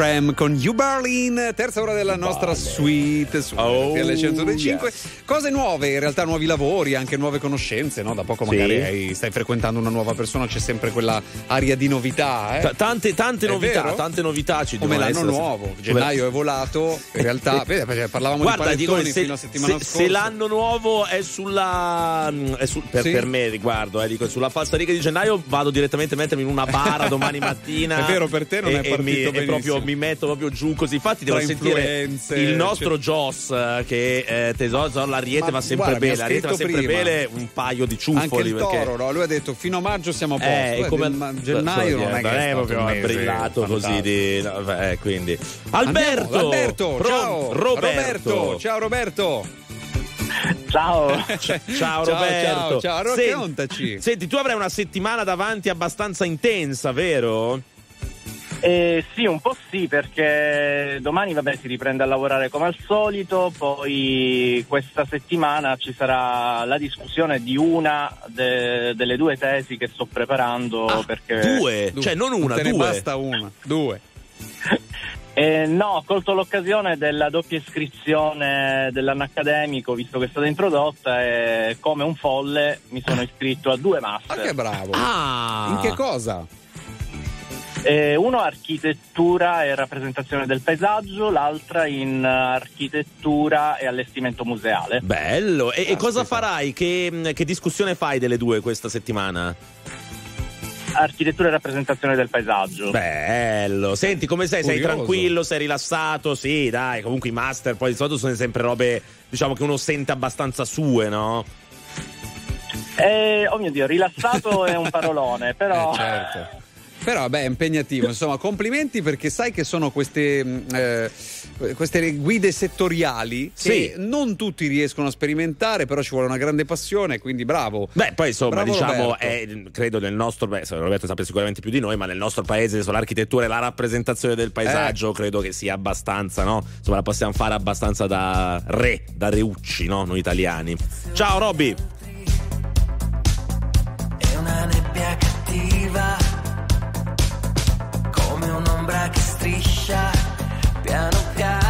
Speaker 30: i
Speaker 2: Ram con You Berlin, terza ora della nostra suite su
Speaker 1: Oh,
Speaker 2: RTL 125.
Speaker 1: yes.
Speaker 2: Cose nuove, in realtà nuovi lavori, anche nuove conoscenze, no? Da poco
Speaker 1: Sì.
Speaker 2: magari hai- stai frequentando una nuova persona, c'è sempre quella aria di novità, eh?
Speaker 1: Ta- Tante, tante novità,
Speaker 2: vero?
Speaker 1: tante novità ci
Speaker 2: Come l'anno
Speaker 1: essere.
Speaker 2: nuovo, gennaio è volato, in realtà, vedi, perché parlavamo
Speaker 1: Guarda,
Speaker 2: di
Speaker 1: dico,
Speaker 2: panettoni
Speaker 1: se,
Speaker 2: fino a settimana
Speaker 1: se-
Speaker 2: scorsa.
Speaker 1: se l'anno nuovo è sulla. è sul- per,
Speaker 2: Sì.
Speaker 1: per me riguardo, eh, dico, sulla falsariga di gennaio vado direttamente a mettermi in una bara domani mattina.
Speaker 2: È vero, per te non
Speaker 1: e,
Speaker 2: è partito
Speaker 1: mi, proprio mi metto proprio giù così. Infatti, devo
Speaker 2: Tra
Speaker 1: sentire il nostro
Speaker 2: cioè-
Speaker 1: Joss eh, che eh, tesoro, l'ariete
Speaker 2: Ma
Speaker 1: va sempre
Speaker 2: guarda,
Speaker 1: bene. L'ariete va sempre
Speaker 2: prima.
Speaker 1: bene, un paio di
Speaker 2: Anche
Speaker 1: ciuffoli.
Speaker 2: il
Speaker 1: perché...
Speaker 2: toro, no? lui ha detto fino a maggio siamo a posto.
Speaker 1: Eh,
Speaker 2: Eh,
Speaker 1: come
Speaker 2: ma gennaio non è che è
Speaker 1: proprio
Speaker 2: mese
Speaker 1: brillato così di no, eh, quindi Alberto
Speaker 2: Andiamo, Alberto,
Speaker 1: Pro-
Speaker 2: ciao
Speaker 1: Roberto
Speaker 2: ciao Roberto
Speaker 1: Ciao.
Speaker 2: Ciao,
Speaker 1: ciao Roberto.
Speaker 2: ciao, ciao, raccontaci.
Speaker 1: Senti, tu avrai una settimana davanti abbastanza intensa, vero?
Speaker 31: Eh, sì, un po' sì, perché domani vabbè, si riprende a lavorare come al solito, poi questa settimana ci sarà la discussione di una de- delle due tesi che sto preparando. perché...
Speaker 1: Ah, Due? Cioè, non una,
Speaker 2: ne
Speaker 1: due.
Speaker 2: basta una, due.
Speaker 31: Eh, no, ho colto l'occasione della doppia iscrizione dell'anno accademico, visto che è stata introdotta, e come un folle mi sono iscritto a due master.
Speaker 2: Ma che bravo.
Speaker 1: Ah.
Speaker 2: In che cosa?
Speaker 31: Eh, uno architettura e rappresentazione del paesaggio, l'altra in architettura e allestimento museale.
Speaker 1: Bello. E, e cosa farai? Che, che discussione fai delle due questa settimana?
Speaker 31: Architettura e rappresentazione del paesaggio.
Speaker 1: Bello. Senti, come sei? Sei
Speaker 31: Curioso.
Speaker 1: tranquillo? Sei rilassato? Sì, dai. Comunque i master poi di solito sono sempre robe, diciamo che uno sente abbastanza sue, no?
Speaker 31: Eh, oh mio Dio, rilassato è un parolone, però...
Speaker 2: Eh, certo. Però vabbè, è impegnativo, insomma, complimenti perché sai che sono queste, mh, eh, queste guide settoriali che
Speaker 1: Sì.
Speaker 2: non tutti riescono a sperimentare, però ci vuole una grande passione, quindi bravo.
Speaker 1: Beh, poi insomma,
Speaker 2: Bravo
Speaker 1: diciamo, è, credo nel nostro, beh, Roberto sappia sicuramente più di noi, ma nel nostro paese adesso l'architettura e la rappresentazione del paesaggio
Speaker 2: Eh.
Speaker 1: credo che sia abbastanza, no? Insomma, la possiamo fare abbastanza da re, da reucci, no? Noi italiani. Ciao Robby!
Speaker 27: È una nebbia cattiva, striscia piano piano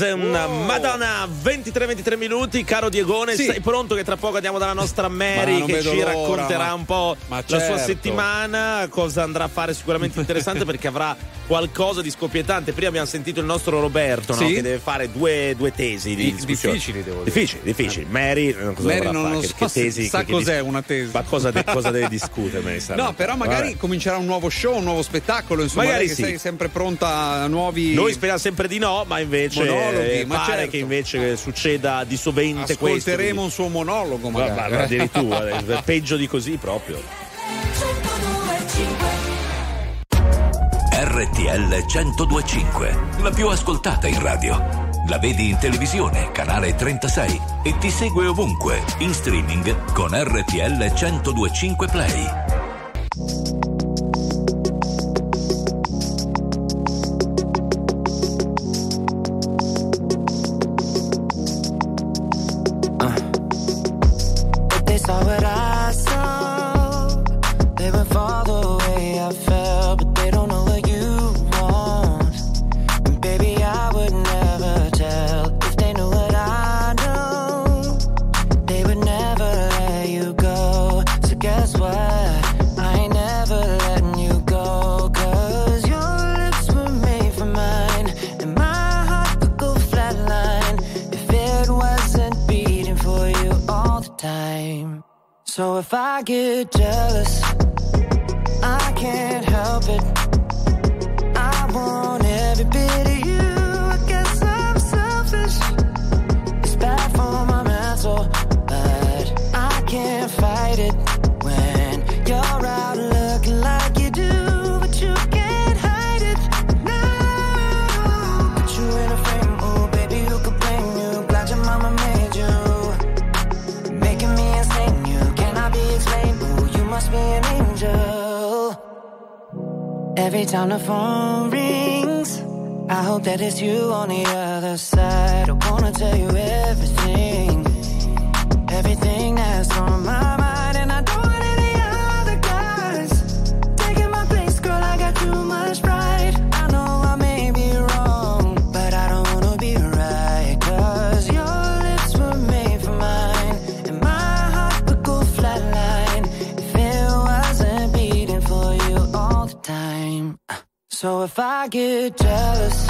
Speaker 32: muzeum
Speaker 1: na Madonna 23, 23 minuti, caro Diegone,
Speaker 2: sì.
Speaker 1: sei pronto che tra poco andiamo dalla nostra Mary che ci
Speaker 2: l'ora.
Speaker 1: racconterà un po' la
Speaker 2: certo.
Speaker 1: sua settimana, cosa andrà a fare sicuramente interessante perché avrà qualcosa di scoppiettante. Prima abbiamo sentito il nostro Roberto
Speaker 2: sì. no?
Speaker 1: che deve fare due, due tesi di discussione.
Speaker 2: difficili, devo dire.
Speaker 1: Difficili, difficili. Eh. Mary, eh, cosa
Speaker 2: Mary non lo
Speaker 1: Che,
Speaker 2: so,
Speaker 1: che tesi,
Speaker 2: sa
Speaker 1: che,
Speaker 2: cos'è
Speaker 1: che,
Speaker 2: una tesi.
Speaker 1: Ma cosa, de- cosa deve discutere?
Speaker 2: No, però magari
Speaker 1: Vabbè.
Speaker 2: comincerà un nuovo show, un nuovo spettacolo, insomma,
Speaker 1: magari sì.
Speaker 2: sei sempre pronta a nuovi
Speaker 1: Noi speriamo sempre di no, ma invece
Speaker 2: monologhi,
Speaker 1: eh,
Speaker 2: ma
Speaker 1: pare
Speaker 2: certo.
Speaker 1: che invece eh. succeda succeda di sovente questo.
Speaker 2: Ascolteremo un suo monologo, magari.
Speaker 1: Ma, ma, addirittura, eh, peggio di così proprio.
Speaker 10: RTL 1025, la più ascoltata in radio. La vedi in televisione, canale 36 e ti segue ovunque, in streaming con RTL 1025 Play.
Speaker 27: phone rings. I hope that it's you on the other side. I wanna tell you get jealous.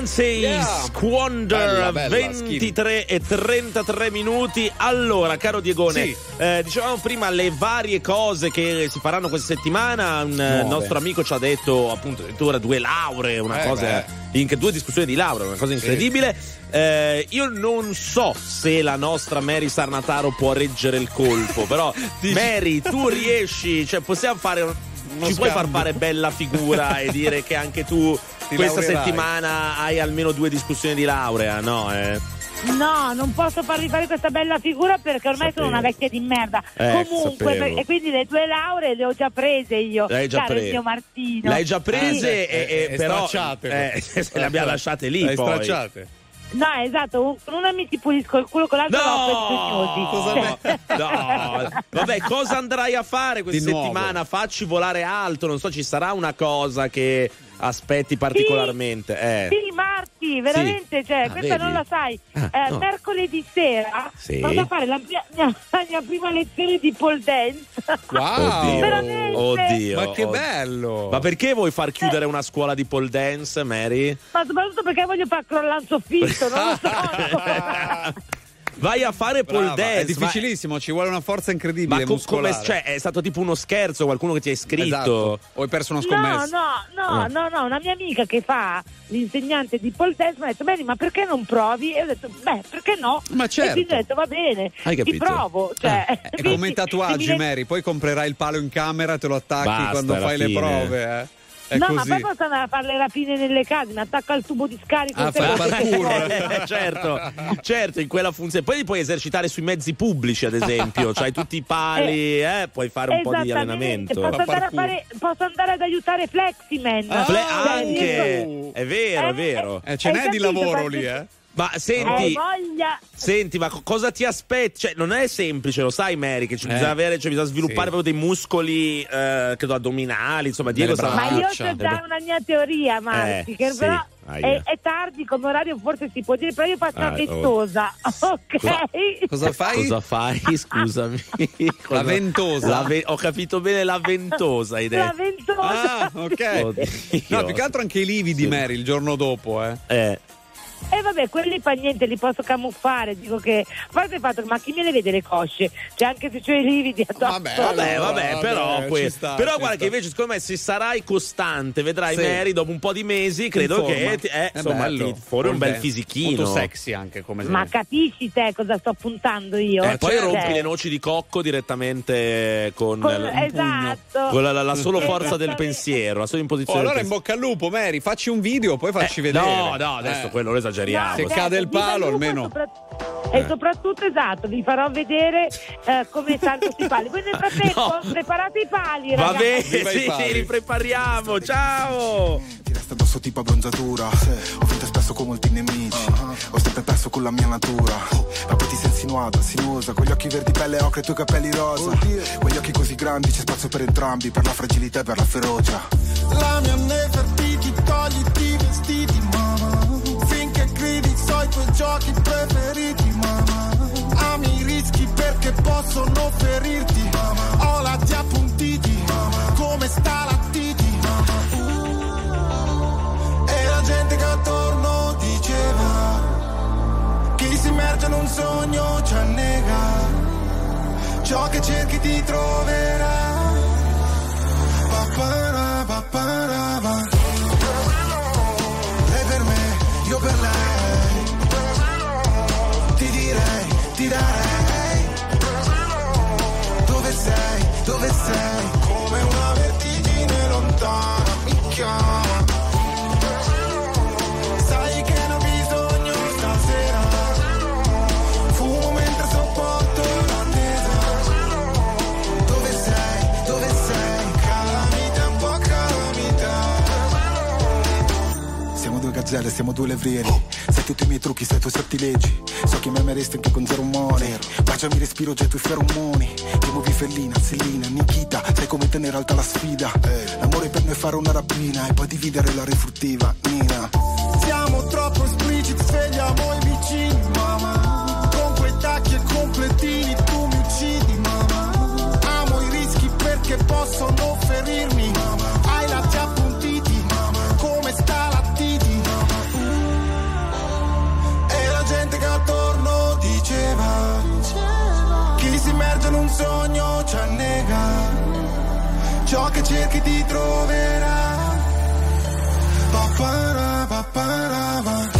Speaker 1: Tennessee
Speaker 2: Yeah.
Speaker 1: Squander
Speaker 2: Bella, bella,
Speaker 1: 23 e 33 minuti. Allora, caro Diegone,
Speaker 2: Sì.
Speaker 1: eh, dicevamo prima le varie cose che si faranno questa settimana. Un eh,
Speaker 2: Nuove.
Speaker 1: nostro amico ci ha detto appunto addirittura due lauree, una
Speaker 2: Eh,
Speaker 1: cosa in- due discussioni di laurea, una cosa incredibile. Eh, io non so se la nostra Mary Sarnataro può reggere il colpo, però Mary, tu riesci, cioè possiamo fare un- ci puoi far fare bella figura e dire che anche tu
Speaker 2: Ti
Speaker 1: questa
Speaker 2: laureerai.
Speaker 1: settimana hai almeno due discussioni di laurea, no? Eh?
Speaker 33: No, non posso farvi fare questa bella figura perché ormai sono una vecchia di merda.
Speaker 1: Eh,
Speaker 33: Comunque,
Speaker 1: sapevo.
Speaker 33: e quindi le due lauree le ho già prese io.
Speaker 1: Le hai già
Speaker 33: caro mio Martino.
Speaker 1: Le hai già prese
Speaker 33: Sì.
Speaker 1: e, e-
Speaker 2: e
Speaker 1: però
Speaker 2: stracciate.
Speaker 1: eh, se le abbiamo lasciate lì
Speaker 2: Le hai
Speaker 1: poi.
Speaker 2: stracciate.
Speaker 33: No, esatto, con una mi si pulisco il culo, con l'altra
Speaker 1: No!
Speaker 33: no, per
Speaker 1: No, vabbè, cosa andrai a fare questa settimana? Facci volare alto, non so, ci sarà una cosa che aspetti particolarmente. Eh.
Speaker 33: Sì, Marti, veramente, cioè,
Speaker 1: Ah,
Speaker 33: questa
Speaker 1: vedi?
Speaker 33: non la sai.
Speaker 1: Ah,
Speaker 33: Eh,
Speaker 1: no.
Speaker 33: Mercoledì sera
Speaker 1: Sì.
Speaker 33: vado a fare la mia, mia- mia prima lezione di pole dance.
Speaker 2: Wow!
Speaker 33: Veramente.
Speaker 1: Oddio,
Speaker 2: Ma che
Speaker 1: oddio.
Speaker 2: bello!
Speaker 1: Ma perché vuoi far chiudere una scuola di pole dance, Mary?
Speaker 33: Ma soprattutto perché voglio far crollare un soffitto, non lo so.
Speaker 1: Vai a fare pole
Speaker 2: Brava,
Speaker 1: dance.
Speaker 2: È difficilissimo, ci vuole una forza incredibile.
Speaker 1: Ma, ma co- come
Speaker 2: muscolare.
Speaker 1: cioè, è stato tipo uno scherzo, qualcuno che ti ha iscritto?
Speaker 2: Esatto. O hai perso una
Speaker 33: No,
Speaker 2: scommessa?
Speaker 33: no, no,
Speaker 1: Ah.
Speaker 33: no, no, una mia amica che fa l'insegnante di pole dance mi ha detto, bene, ma perché non provi? E ho detto, beh, perché no?
Speaker 2: Ma certo.
Speaker 33: E quindi ho detto, va bene,
Speaker 2: Hai
Speaker 33: ti provo. Cioè,
Speaker 2: È
Speaker 33: quindi-
Speaker 2: come i tatuaggi, Mary. Poi comprerai il palo in camera, te lo attacchi
Speaker 1: Basta,
Speaker 2: quando fai le
Speaker 1: fine.
Speaker 2: prove. Eh. È
Speaker 33: no,
Speaker 2: così.
Speaker 33: ma poi posso andare a fare le rapine nelle case, mi attacco al tubo di scarico.
Speaker 2: Ah,
Speaker 33: e
Speaker 2: fai parkour.
Speaker 1: Eh, certo, certo, in quella funzione. Poi li puoi esercitare sui mezzi pubblici, ad esempio. C'hai tutti i pali, eh, puoi fare un po' di allenamento.
Speaker 33: Posso andare, a fare, posso andare ad aiutare Fleximan.
Speaker 1: Ah, Fle- anche, è vero, è vero.
Speaker 2: Eh, ce n'è di lavoro lì, eh?
Speaker 1: Ma senti, senti, ma co- cosa ti aspetti? Cioè, non è semplice, lo sai, Mary, che ci
Speaker 2: Eh.
Speaker 1: bisogna avere, cioè, bisogna sviluppare
Speaker 2: Sì.
Speaker 1: proprio dei muscoli, eh, credo addominali, insomma, Diego sarà.
Speaker 33: Ma io ho già una mia teoria, Marti,
Speaker 1: Eh,
Speaker 33: che
Speaker 1: sì,
Speaker 33: però
Speaker 1: aia.
Speaker 33: è, è tardi come orario, forse si può dire, però io faccio
Speaker 1: Ah,
Speaker 33: la ventosa, ok?
Speaker 2: Cosa fai?
Speaker 1: Cosa fai? Scusami. Cosa-
Speaker 2: La ventosa.
Speaker 1: La ve- ho capito bene la ventosa, hai
Speaker 33: La
Speaker 1: detto.
Speaker 33: ventosa.
Speaker 2: Ah, ok.
Speaker 1: Oddio.
Speaker 2: No, più che altro anche i lividi,
Speaker 1: Sì.
Speaker 2: Mary, il giorno dopo, eh.
Speaker 1: Eh.
Speaker 33: E vabbè, quelli fa niente, li posso camuffare, dico che... A parte il fatto, ma chi me le vede le cosce? Cioè anche se c'ho i lividi addosso.
Speaker 2: Vabbè,
Speaker 1: Vabbè,
Speaker 2: Allora,
Speaker 1: vabbè,
Speaker 2: vabbè,
Speaker 1: però, que-
Speaker 2: sta,
Speaker 1: però guarda
Speaker 2: sta.
Speaker 1: che invece secondo me se sarai costante, vedrai
Speaker 2: Sì.
Speaker 1: Mary dopo un po' di mesi, credo che ti- eh,
Speaker 2: È
Speaker 1: insomma
Speaker 2: bello.
Speaker 1: ti fuori un bel fisichino.
Speaker 2: Molto sexy anche come
Speaker 33: Ma capisci te cosa sto puntando io?
Speaker 1: Eh, poi
Speaker 33: Cioè,
Speaker 1: rompi le noci di cocco direttamente con,
Speaker 33: con-
Speaker 1: la,
Speaker 33: esatto.
Speaker 1: con la- la- la sola forza del
Speaker 33: Esattamente.
Speaker 1: pensiero, la sola
Speaker 2: Oh,
Speaker 1: imposizione
Speaker 2: allora
Speaker 1: del
Speaker 2: in bocca al lupo, Mary. Facci un video, poi facci vedere.
Speaker 1: No, no, adesso
Speaker 2: Eh.
Speaker 1: quello lo esageriamo.
Speaker 2: Se cade il palo, almeno.
Speaker 33: sopra- E soprattutto, esatto, vi farò vedere eh, come salto sui pali. Voi nel frattempo
Speaker 1: No.
Speaker 33: preparate i pali,
Speaker 1: Va
Speaker 33: ragazzi.
Speaker 1: bene,
Speaker 2: Viva i
Speaker 1: sì,
Speaker 2: pali.
Speaker 1: li prepariamo. Ciao.
Speaker 34: Ti resta addosso tipo abbronzatura Ho vinto spesso con molti nemici Ho sempre perso con la mia natura Ma poi ti sei insinuata, sinuosa Con gli occhi verdi pelle ocre e i tuoi capelli rosa Con gli occhi così grandi c'è spazio per entrambi Per la fragilità e per la ferocia
Speaker 26: La mia Nefertiti, togliti tuoi giochi preferiti, mamma. Ami i rischi perché possono ferirti, mamma. Ho lati appuntiti, mamma. Come sta la titi, mamma. E la gente che attorno diceva chi si immerge in un sogno ci annega. Ciò che cerchi ti troverà. Papara, papara, Siamo due gazzelle, siamo due levrieri. Sai tutti i miei trucchi, sai i tuoi sortilegi. So che mi ameresti anche con zero umore. Baciami, respiro già i feromoni. Ti muovi fellina, Sellina, Nikita. Sai come tenere alta la sfida. L'amore per noi è fare una rapina e poi dividere la refruttiva, Nina. Siamo troppo espliciti, svegliamo i sogno ci annega,
Speaker 35: ciò che cerchi ti troverà. va,
Speaker 17: para, va, pa-pa-ra,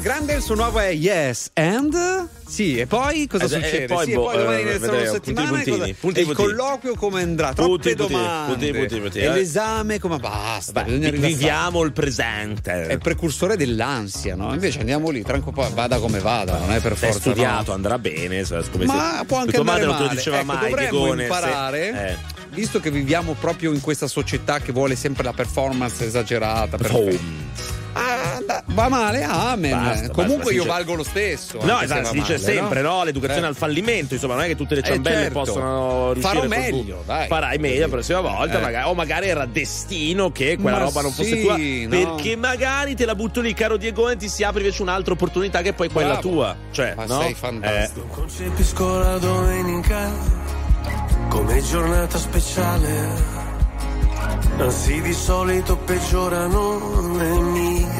Speaker 2: Grande, il suo nuovo è Yes and... Sì, e poi cosa
Speaker 1: eh, eh
Speaker 2: succede?
Speaker 1: E poi,
Speaker 2: sì,
Speaker 1: boh,
Speaker 2: poi domani
Speaker 1: nel
Speaker 2: la settimana
Speaker 1: puntini, puntini,
Speaker 2: puntini, il colloquio come andrà? Troppe
Speaker 1: puntini,
Speaker 2: domande.
Speaker 1: Puntini,
Speaker 2: e l'esame come basta. Beh,
Speaker 1: viviamo il presente.
Speaker 2: È precursore dell'ansia, no? Invece andiamo lì, tranquillo, vada come vada, non è per
Speaker 1: forza. È studiato,
Speaker 2: no?
Speaker 1: andrà bene. Come
Speaker 2: Ma
Speaker 1: se...
Speaker 2: può anche andare
Speaker 1: madre male. non te lo diceva
Speaker 2: ecco,
Speaker 1: mai,
Speaker 2: dovremmo
Speaker 1: Chigone,
Speaker 2: imparare...
Speaker 1: Se... Eh.
Speaker 2: Visto che viviamo proprio in questa società che vuole sempre la performance esagerata, perfetta, Va male? Amen.
Speaker 1: Basta,
Speaker 2: Comunque
Speaker 1: basta,
Speaker 2: io
Speaker 1: dice-
Speaker 2: valgo lo stesso.
Speaker 1: No,
Speaker 2: se
Speaker 1: esatto, si dice
Speaker 2: male,
Speaker 1: sempre, no? L'educazione
Speaker 2: Eh.
Speaker 1: al fallimento, insomma, non è che tutte le
Speaker 2: Eh,
Speaker 1: ciambelle
Speaker 2: certo.
Speaker 1: possono riuscire
Speaker 2: Farò meglio,
Speaker 1: tutto.
Speaker 2: dai.
Speaker 1: Farai meglio la prossima volta,
Speaker 2: Eh.
Speaker 1: magari- o magari era destino che quella
Speaker 2: Ma
Speaker 1: roba non fosse
Speaker 2: sì,
Speaker 1: tua,
Speaker 2: no.
Speaker 1: perché magari te la butto lì, caro Diego, e ti si apre invece un'altra opportunità che è poi quella
Speaker 2: Bravo.
Speaker 1: tua. Cioè,
Speaker 2: Ma
Speaker 1: no?
Speaker 2: sei fantastico.
Speaker 1: Eh.
Speaker 8: Concepisco la domenica come giornata speciale. Anzi, di solito peggiorano le mie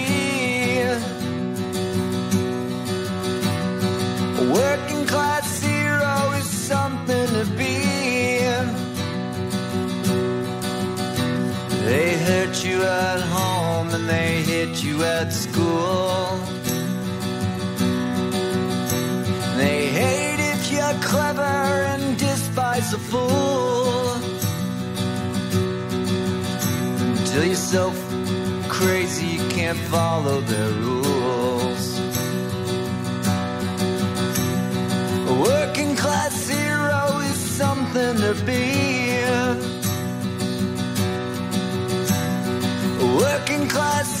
Speaker 27: At school. They hate if you're clever and despise a fool. Until you're so crazy you can't follow their rules. A working class hero is something to be. A working class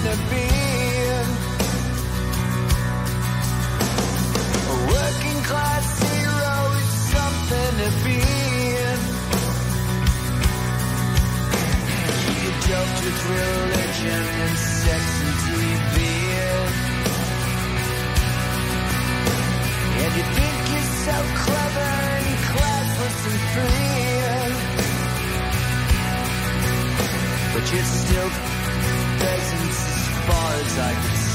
Speaker 27: gonna be a working class hero is something to be She adopts with religion and sex and TV And you think you're so clever and classless and free But you're still as far as I can see.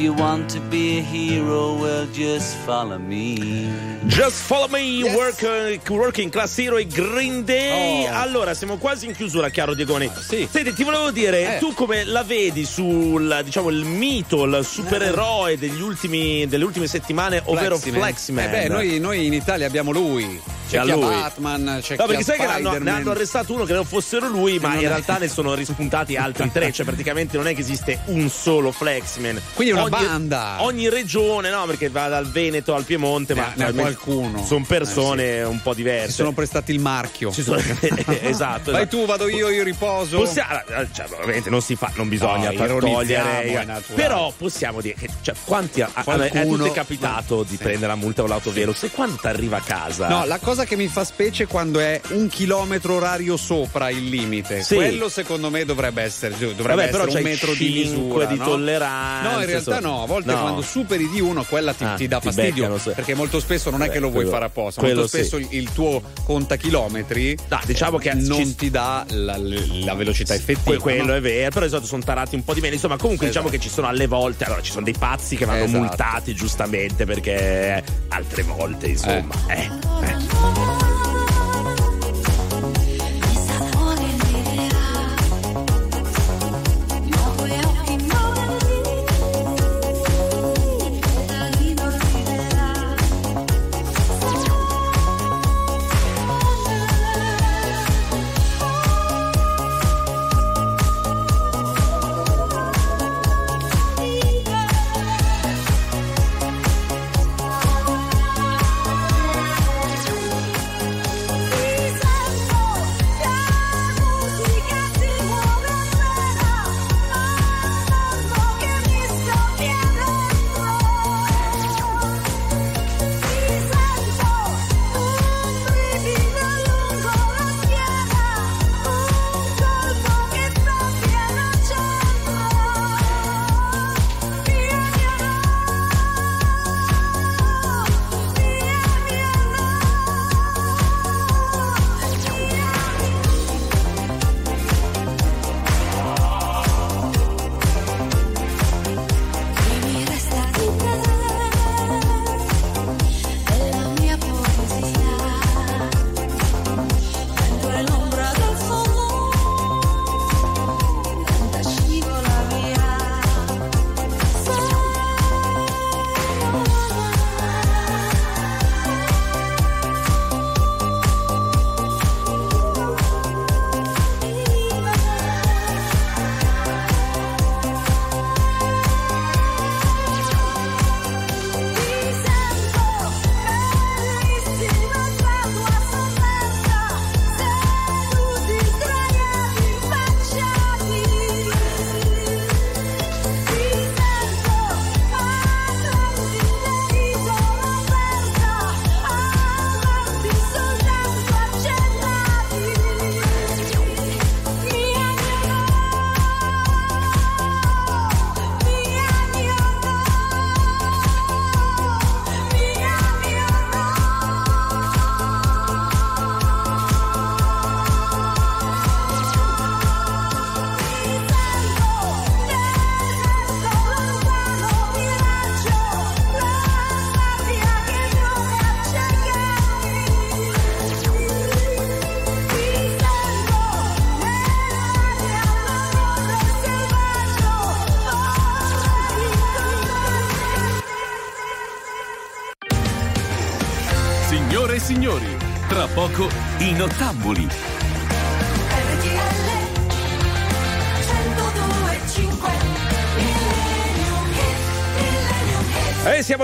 Speaker 27: You want to be a hero, well, just follow me.
Speaker 1: Just follow me, work, uh, working class hero e Green Day.
Speaker 2: Oh.
Speaker 1: Allora, siamo quasi in chiusura, chiaro Diegoni.
Speaker 2: Sì.
Speaker 1: Senti, ti volevo dire,
Speaker 2: Eh.
Speaker 1: tu come la vedi sul, diciamo, il mito, il supereroe degli ultimi, delle ultime settimane, ovvero Fleximan?
Speaker 2: Eh beh, noi, noi in Italia abbiamo lui. C'è
Speaker 1: a lui.
Speaker 2: Batman, c'è
Speaker 1: No, perché sai che l'hanno- ne hanno arrestato uno che non fossero lui, ma in realtà ne sono rispuntati altri tre. Cioè, praticamente non è che esiste un solo Flexman.
Speaker 2: Quindi è una
Speaker 1: Ogni-
Speaker 2: banda.
Speaker 1: Ogni regione, no, perché va dal Veneto al Piemonte,
Speaker 2: Ne
Speaker 1: ma
Speaker 2: ha- ne qualcuno.
Speaker 1: Sono persone un po' diverse.
Speaker 2: Si sono prestati il marchio.
Speaker 1: Sono- esatto.
Speaker 2: Vai
Speaker 1: esatto.
Speaker 2: tu, vado io, io riposo.
Speaker 1: Possiamo, cioè, ovviamente non si fa, non bisogna
Speaker 2: No,
Speaker 1: togliere.
Speaker 2: naturale.
Speaker 1: Però possiamo dire che cioè, quanti a, a, a, tutti è capitato di prendere la multa o l'autovelox e quando ti arriva a casa?
Speaker 2: No, la cosa che mi fa specie quando è un chilometro orario sopra il limite.
Speaker 1: Sì.
Speaker 2: Quello secondo me dovrebbe essere, dovrebbe
Speaker 1: Vabbè,
Speaker 2: essere
Speaker 1: però
Speaker 2: un metro di misura.
Speaker 1: di
Speaker 2: no?
Speaker 1: tolleranza,
Speaker 2: No, in realtà
Speaker 1: insomma.
Speaker 2: no. A volte
Speaker 1: No.
Speaker 2: quando superi di uno, quella ti,
Speaker 1: Ah,
Speaker 2: ti dà
Speaker 1: ti
Speaker 2: fastidio.
Speaker 1: beccano, sì.
Speaker 2: Perché molto spesso non è che lo vuoi
Speaker 1: quello-
Speaker 2: fare apposta. Molto spesso
Speaker 1: sì.
Speaker 2: il, tuo contachilometri
Speaker 1: diciamo che
Speaker 2: non
Speaker 1: ci-
Speaker 2: ti dà la, la velocità effettiva.
Speaker 1: Que- quello
Speaker 2: no?
Speaker 1: è vero, però esatto, sono tarati un po' di meno. Insomma, comunque diciamo
Speaker 2: Esatto.
Speaker 1: che ci sono alle volte, allora ci sono dei pazzi che vanno
Speaker 2: Esatto.
Speaker 1: multati giustamente perché altre volte, insomma, eh.
Speaker 4: Signori,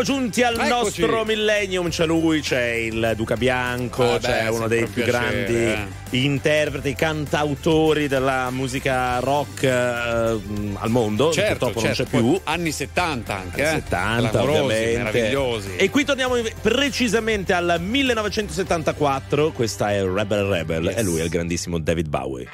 Speaker 1: giunti al
Speaker 2: Eccoci.
Speaker 1: nostro millennium, c'è lui, c'è il Duca Bianco,
Speaker 2: Ah,
Speaker 1: c'è
Speaker 2: beh,
Speaker 1: uno dei più
Speaker 2: piacere,
Speaker 1: grandi interpreti, cantautori della musica rock eh, al mondo,
Speaker 2: Certo,
Speaker 1: purtroppo
Speaker 2: certo,
Speaker 1: non c'è
Speaker 2: poi
Speaker 1: più.
Speaker 2: Anni 70 anche,
Speaker 1: Anni
Speaker 2: eh?
Speaker 1: 70
Speaker 2: Clamorosi,
Speaker 1: ovviamente
Speaker 2: meravigliosi.
Speaker 1: e qui torniamo precisamente al 1974 questa è Rebel Rebel e lui è il grandissimo David Bowie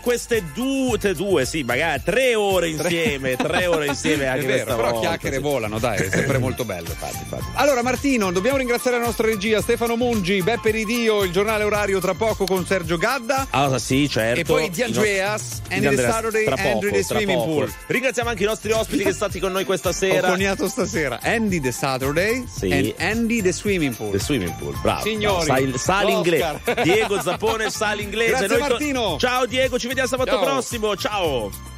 Speaker 1: queste due, due, sì, magari tre ore insieme, tre ore insieme anche
Speaker 2: vero,
Speaker 1: questa
Speaker 2: però
Speaker 1: volta,
Speaker 2: chiacchiere
Speaker 1: sì.
Speaker 2: volano, dai, è sempre molto bello.
Speaker 1: Infatti, infatti.
Speaker 2: Allora Martino, dobbiamo ringraziare la nostra regia Stefano Mungi, Beppe Ridio, il giornale orario tra poco con Sergio Gadda.
Speaker 1: Ah, sì, certo.
Speaker 2: E poi di Andy the Saturday,
Speaker 1: tra poco,
Speaker 2: the Swimming. Pool.
Speaker 1: Ringraziamo anche i nostri ospiti che sono stati con noi questa
Speaker 2: Ho
Speaker 1: sera.
Speaker 2: coniato stasera Andy the Saturday
Speaker 1: Sì.
Speaker 2: and Andy the Swimming Pool.
Speaker 1: The swimming pool, bravo.
Speaker 2: Signori.
Speaker 1: Sai, sa l'inglese.
Speaker 2: Oscar.
Speaker 1: Diego Zappone sa l'inglese.
Speaker 2: Grazie, Martino.
Speaker 1: Ciao Diego, ci vediamo sabato
Speaker 2: Ciao.
Speaker 1: prossimo. Ciao.